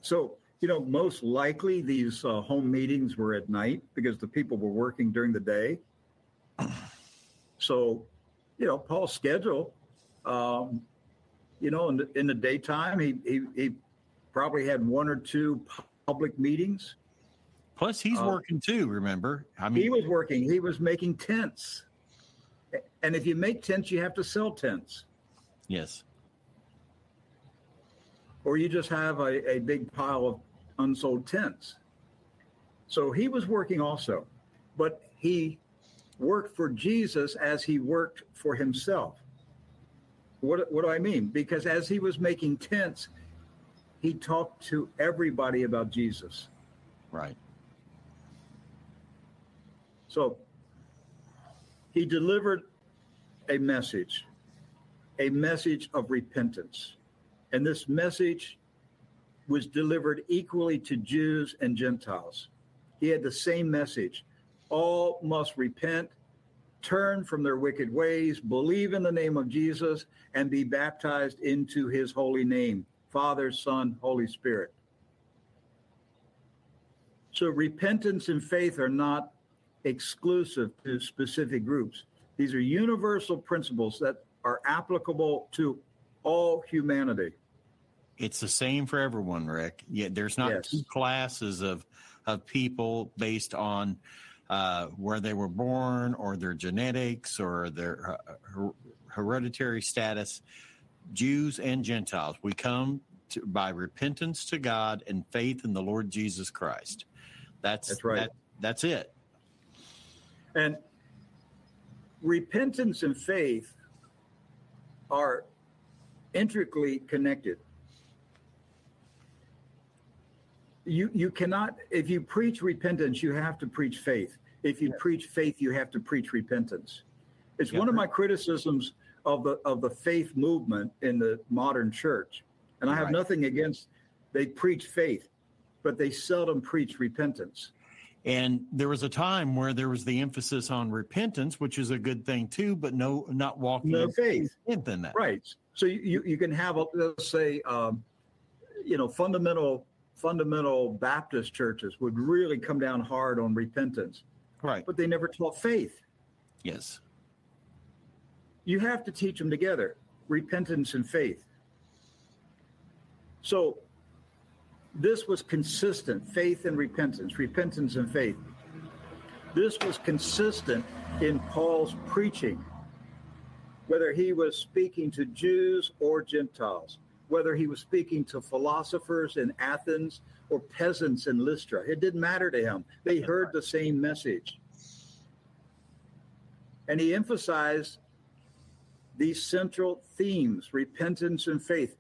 So, you know, most likely these uh, home meetings were at night because the people were working during the day. So, you know, Paul's schedule, um, you know, in the, in the daytime, he, he, he probably had one or two public meetings. Plus, he's Uh, working too. Remember, I mean, He was working, he was making tents. And if you make tents, you have to sell tents. yes, or you just have a, a big pile of unsold tents. So he was working also, but he worked for Jesus as he worked for himself. What, what do I mean? Because as he was making tents, he talked to everybody about Jesus. right. So he delivered a message, a message of repentance. And this message was delivered equally to Jews and Gentiles. He had the same message. All must repent, turn from their wicked ways, believe in the name of Jesus, and be baptized into his holy name Father, Son, Holy Spirit. So repentance and faith are not exclusive to specific groups. These are universal principles that are applicable to all humanity. It's the same for everyone, Rick. Yeah, there's not Yes. two classes of of people based on uh, where they were born or their genetics or their uh, her- hereditary status. Jews and Gentiles, we come to, by repentance to God and faith in the Lord Jesus Christ. That's That's right. that- that's it. And repentance and faith are intricately connected. You you cannot if you preach repentance, you have to preach faith. If you preach faith, you have to preach repentance. It's one of my criticisms of the of the faith movement in the modern church. And I have Right. nothing against they preach faith, but they seldom preach repentance. And there was a time where there was the emphasis on repentance, which is a good thing too, but no, not walking No faith. in that. Right. So you, you, you can have, a, let's say, um, you know, fundamental fundamental Baptist churches would really come down hard on repentance, Right. but they never taught faith. Yes. You have to teach them together, repentance and faith. So this was consistent, faith and repentance, repentance and faith. This was consistent in Paul's preaching, whether he was speaking to Jews or Gentiles, whether he was speaking to philosophers in Athens or peasants in Lystra. It didn't matter to him. They heard the same message. And he emphasized these central themes repentance and faith,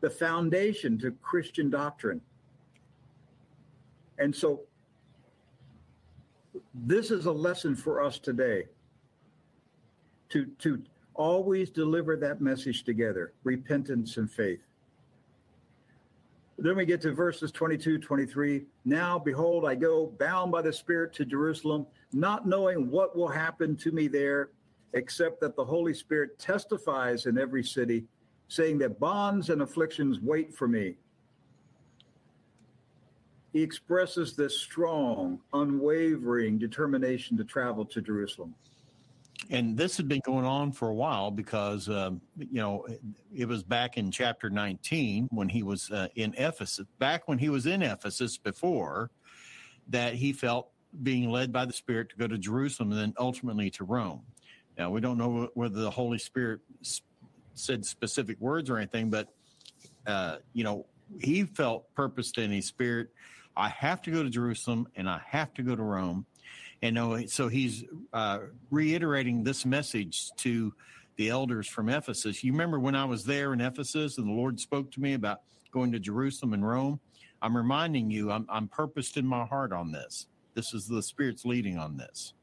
the foundation to Christian doctrine. And so, this is a lesson for us today to, to always deliver that message together repentance and faith. Then we get to verses 22, 23. Now, behold, I go bound by the Spirit to Jerusalem, not knowing what will happen to me there, except that the Holy Spirit testifies in every city, saying that bonds and afflictions wait for me. He expresses this strong, unwavering determination to travel to Jerusalem. And this had been going on for a while because, um, you know, it was back in chapter 19 when he was uh, in Ephesus, back when he was in Ephesus before, that he felt being led by the Spirit to go to Jerusalem and then ultimately to Rome. Now, we don't know whether the Holy Spirit said specific words or anything, but, uh, you know, he felt purposed in his spirit I have to go to Jerusalem and I have to go to Rome. And so he's uh, reiterating this message to the elders from Ephesus. You remember when I was there in Ephesus and the Lord spoke to me about going to Jerusalem and Rome? I'm reminding you, I'm, I'm purposed in my heart on this. This is the Spirit's leading on this.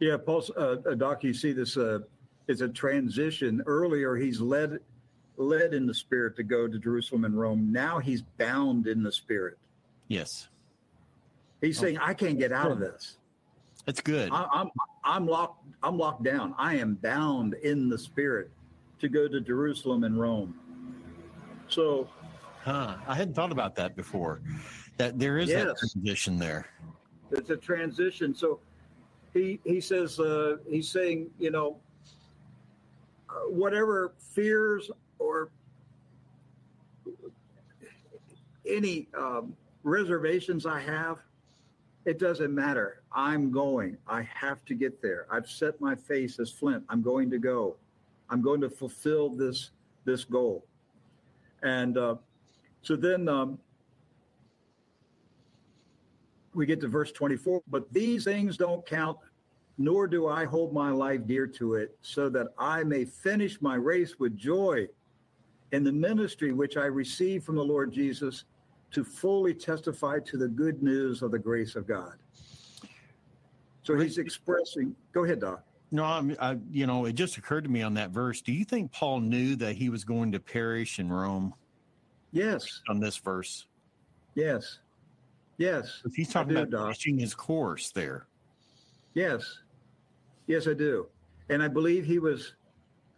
Yeah, Paul, uh, uh, Doc, you see this uh, is a transition. Earlier, he's led led in the Spirit to go to Jerusalem and Rome. Now he's bound in the Spirit. Yes. He's saying, I can't get out of this. That's good. I, I'm I'm locked I'm locked down. I am bound in the spirit to go to Jerusalem and Rome. So Huh. I hadn't thought about that before. That there is yes. that transition there. It's a transition. So he he says uh, he's saying you know whatever fears or any um, reservations I have, it doesn't matter. I'm going. I have to get there. I've set my face as flint. I'm going to go. I'm going to fulfill this this goal. And uh, so then um, we get to verse 24. But these things don't count, nor do I hold my life dear to it, so that I may finish my race with joy in the ministry which I received from the Lord Jesus to fully testify to the good news of the grace of God. So he's expressing. Go ahead, Doc. No, I'm, I, you know, it just occurred to me on that verse. Do you think Paul knew that he was going to perish in Rome? Yes. On this verse. Yes. Yes. If he's talking do, about finishing his course there. Yes. Yes, I do. And I believe he was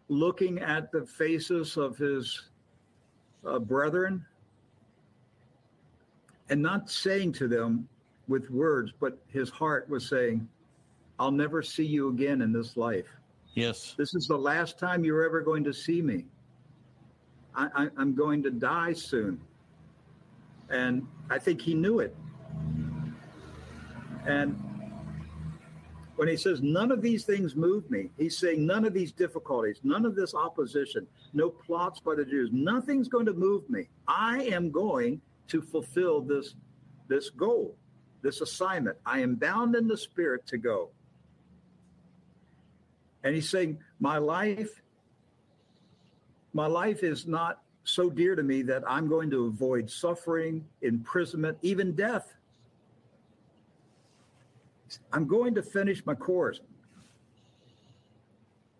looking at the faces of his uh, brethren and not saying to them with words, but his heart was saying, I'll never see you again in this life. Yes. This is the last time you're ever going to see me. I, am going to die soon. And I think he knew it. And when he says, none of these things move me, he's saying, none of these difficulties, none of this opposition, no plots by the Jews, nothing's going to move me. I am going to fulfill this this goal, this assignment. I am bound in the spirit to go. And he's saying, My life, my life is not so dear to me that I'm going to avoid suffering, imprisonment, even death. I'm going to finish my course.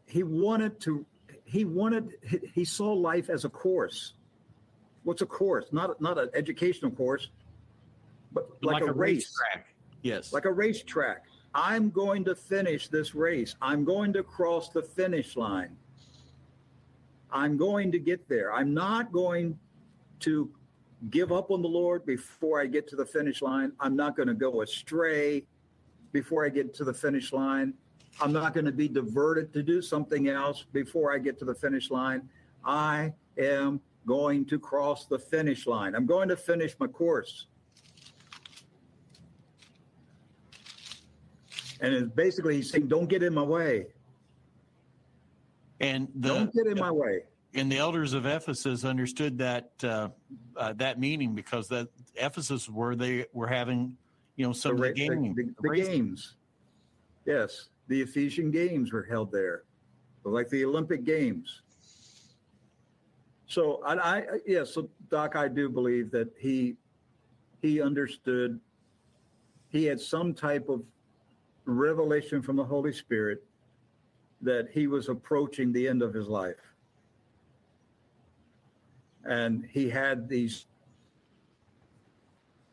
He wanted to, he wanted, he saw life as a course what's a course? Not not an educational course, but like, like a, a race. track. Yes, like a racetrack. I'm going to finish this race. I'm going to cross the finish line. I'm going to get there. I'm not going to give up on the Lord before I get to the finish line. I'm not going to go astray before I get to the finish line. I'm not going to be diverted to do something else before I get to the finish line. I am going to cross the finish line. I'm going to finish my course. And it's basically he's saying, don't get in my way. And the, don't get in my way. And the elders of Ephesus understood that uh, uh, that meaning because that Ephesus where they were having, you know, some the, of the, the, the games. Yes, the Ephesian games were held there, like the Olympic Games. So I, I yeah, so Doc, I do believe that he he understood. He had some type of revelation from the Holy Spirit that he was approaching the end of his life, and he had these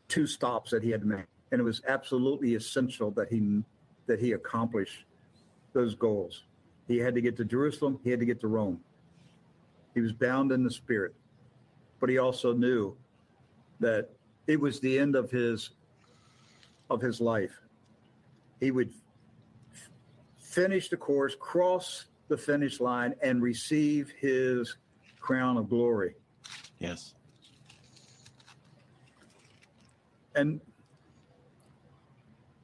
two stops that he had to make, and it was absolutely essential that he that he accomplish those goals. He had to get to Jerusalem. He had to get to Rome. He was bound in the spirit, but he also knew that it was the end of his of his life. He would f- finish the course, cross the finish line, and receive his crown of glory. Yes. And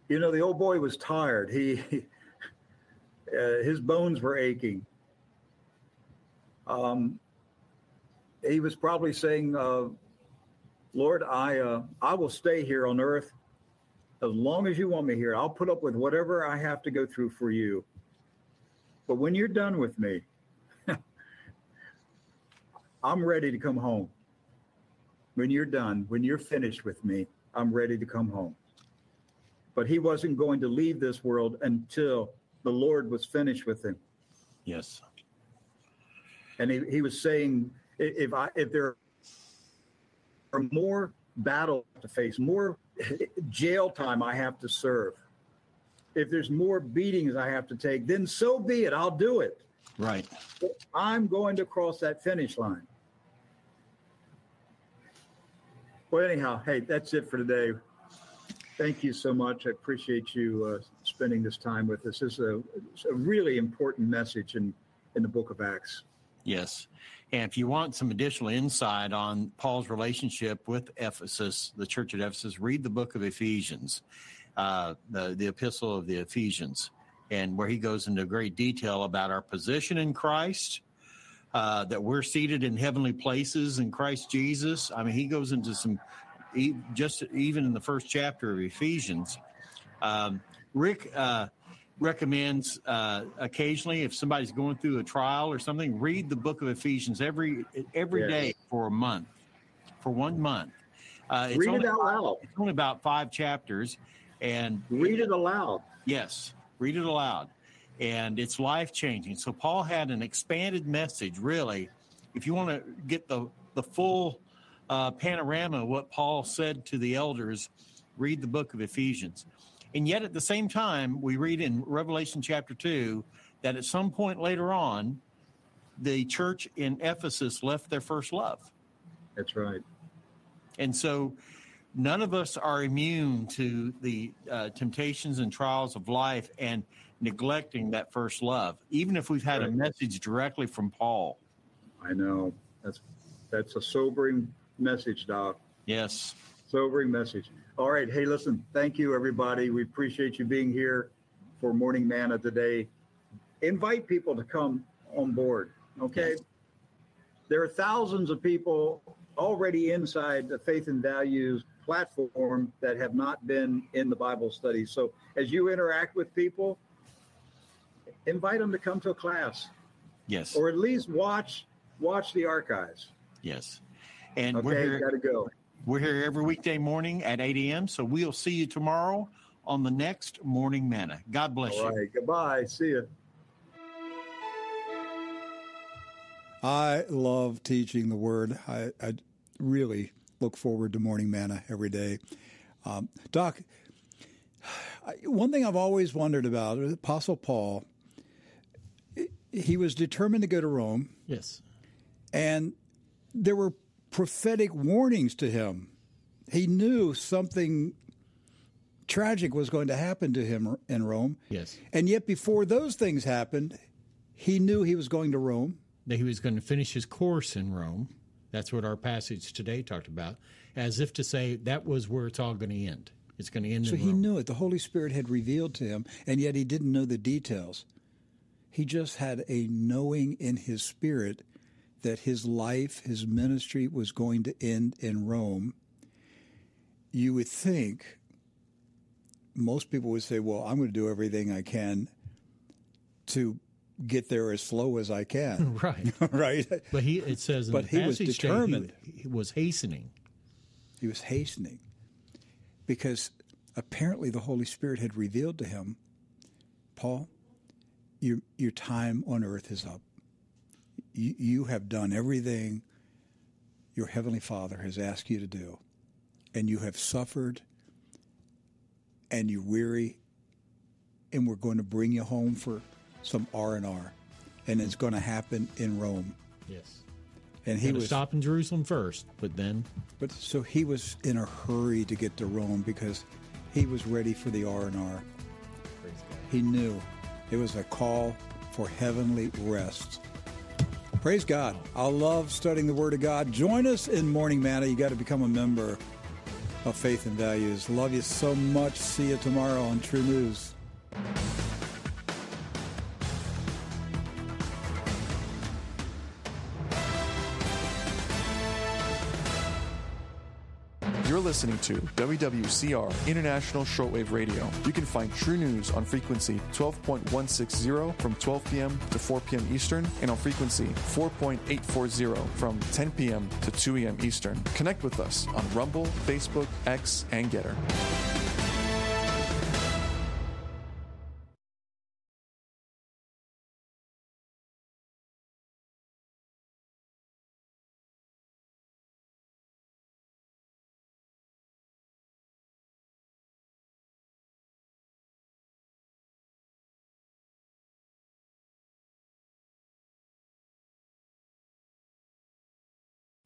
you know, the old boy was tired. He, <laughs> uh, his bones were aching. Um, he was probably saying, uh, Lord, I uh, I will stay here on earth as long as you want me here. I'll put up with whatever I have to go through for you. But when you're done with me, <laughs> I'm ready to come home. When you're done, when you're finished with me, I'm ready to come home. But he wasn't going to leave this world until the Lord was finished with him. Yes. And he, he was saying, if I if there are more battle to face, more jail time I have to serve, if there's more beatings I have to take, then so be it. I'll do it. Right. I'm going to cross that finish line. Well, anyhow, hey, that's it for today. Thank you so much. I appreciate you uh, spending this time with us. This is a, a really important message in, in the book of Acts. Yes. And if you want some additional insight on Paul's relationship with Ephesus, the church at Ephesus, read the book of Ephesians, uh, the, the epistle of the Ephesians, and where he goes into great detail about our position in Christ, uh, that we're seated in heavenly places in Christ Jesus. I mean, he goes into some, just even in the first chapter of Ephesians. Um, Rick, uh, recommends uh, occasionally if somebody's going through a trial or something, read the book of Ephesians every every yes. day for a month, for one month. Uh, read it out loud. It's only about five chapters, and read it aloud. Yes, read it aloud, and it's life changing. So Paul had an expanded message. Really, if you want to get the the full uh, panorama of what Paul said to the elders, read the book of Ephesians. And yet, at the same time, we read in Revelation chapter 2 that at some point later on, the church in Ephesus left their first love. That's right. And so, none of us are immune to the uh, temptations and trials of life and neglecting that first love, even if we've had right. a message directly from Paul. I know. That's that's a sobering message, Doc. Yes. Sobering message. All right. Hey, listen, thank you, everybody. We appreciate you being here for Morning Manna today. Invite people to come on board. Okay. Yes. There are thousands of people already inside the Faith and Values platform that have not been in the Bible study. So as you interact with people, invite them to come to a class. Yes. Or at least watch watch the archives. Yes. And okay, we're got to go. We're here every weekday morning at 8 a.m. So we'll see you tomorrow on the next Morning Manna. God bless All you. All right. Goodbye. See you. I love teaching the word. I, I really look forward to Morning Manna every day. Um, Doc, one thing I've always wondered about Apostle Paul, he was determined to go to Rome. Yes. And there were prophetic warnings to him. He knew something tragic was going to happen to him in Rome. Yes. And yet, before those things happened, he knew he was going to Rome. That he was going to finish his course in Rome. That's what our passage today talked about, as if to say that was where it's all going to end. It's going to end. So he Rome. knew it. The Holy Spirit had revealed to him, and yet he didn't know the details. He just had a knowing in his spirit that his life, his ministry was going to end in Rome, you would think most people would say, Well, I'm going to do everything I can to get there as slow as I can. <laughs> Right. <laughs> right. But he it says but he was determined. He, he was hastening. He was hastening because apparently the Holy Spirit had revealed to him, Paul, your your time on earth is up you, you have done everything your Heavenly Father has asked you to do, and you have suffered and you're weary, and we're going to bring you home for some R and R, and it's going to happen in Rome. Yes. And he was stop in Jerusalem first, but then. But so he was in a hurry to get to Rome because he was ready for the R and R. He knew it was a call for heavenly rest. Praise God. I love studying the Word of God. Join us in Morning Manna. You got to become a member of Faith and Values. Love you so much. See you tomorrow on TruNews. Listening to WWCR International Shortwave Radio. You can find TruNews on frequency 12.160 from 12 p.m. to 4 p.m. Eastern and on frequency 4.840 from 10 p.m. to 2 a.m. Eastern. Connect with us on Rumble, Facebook, X, and GETTR.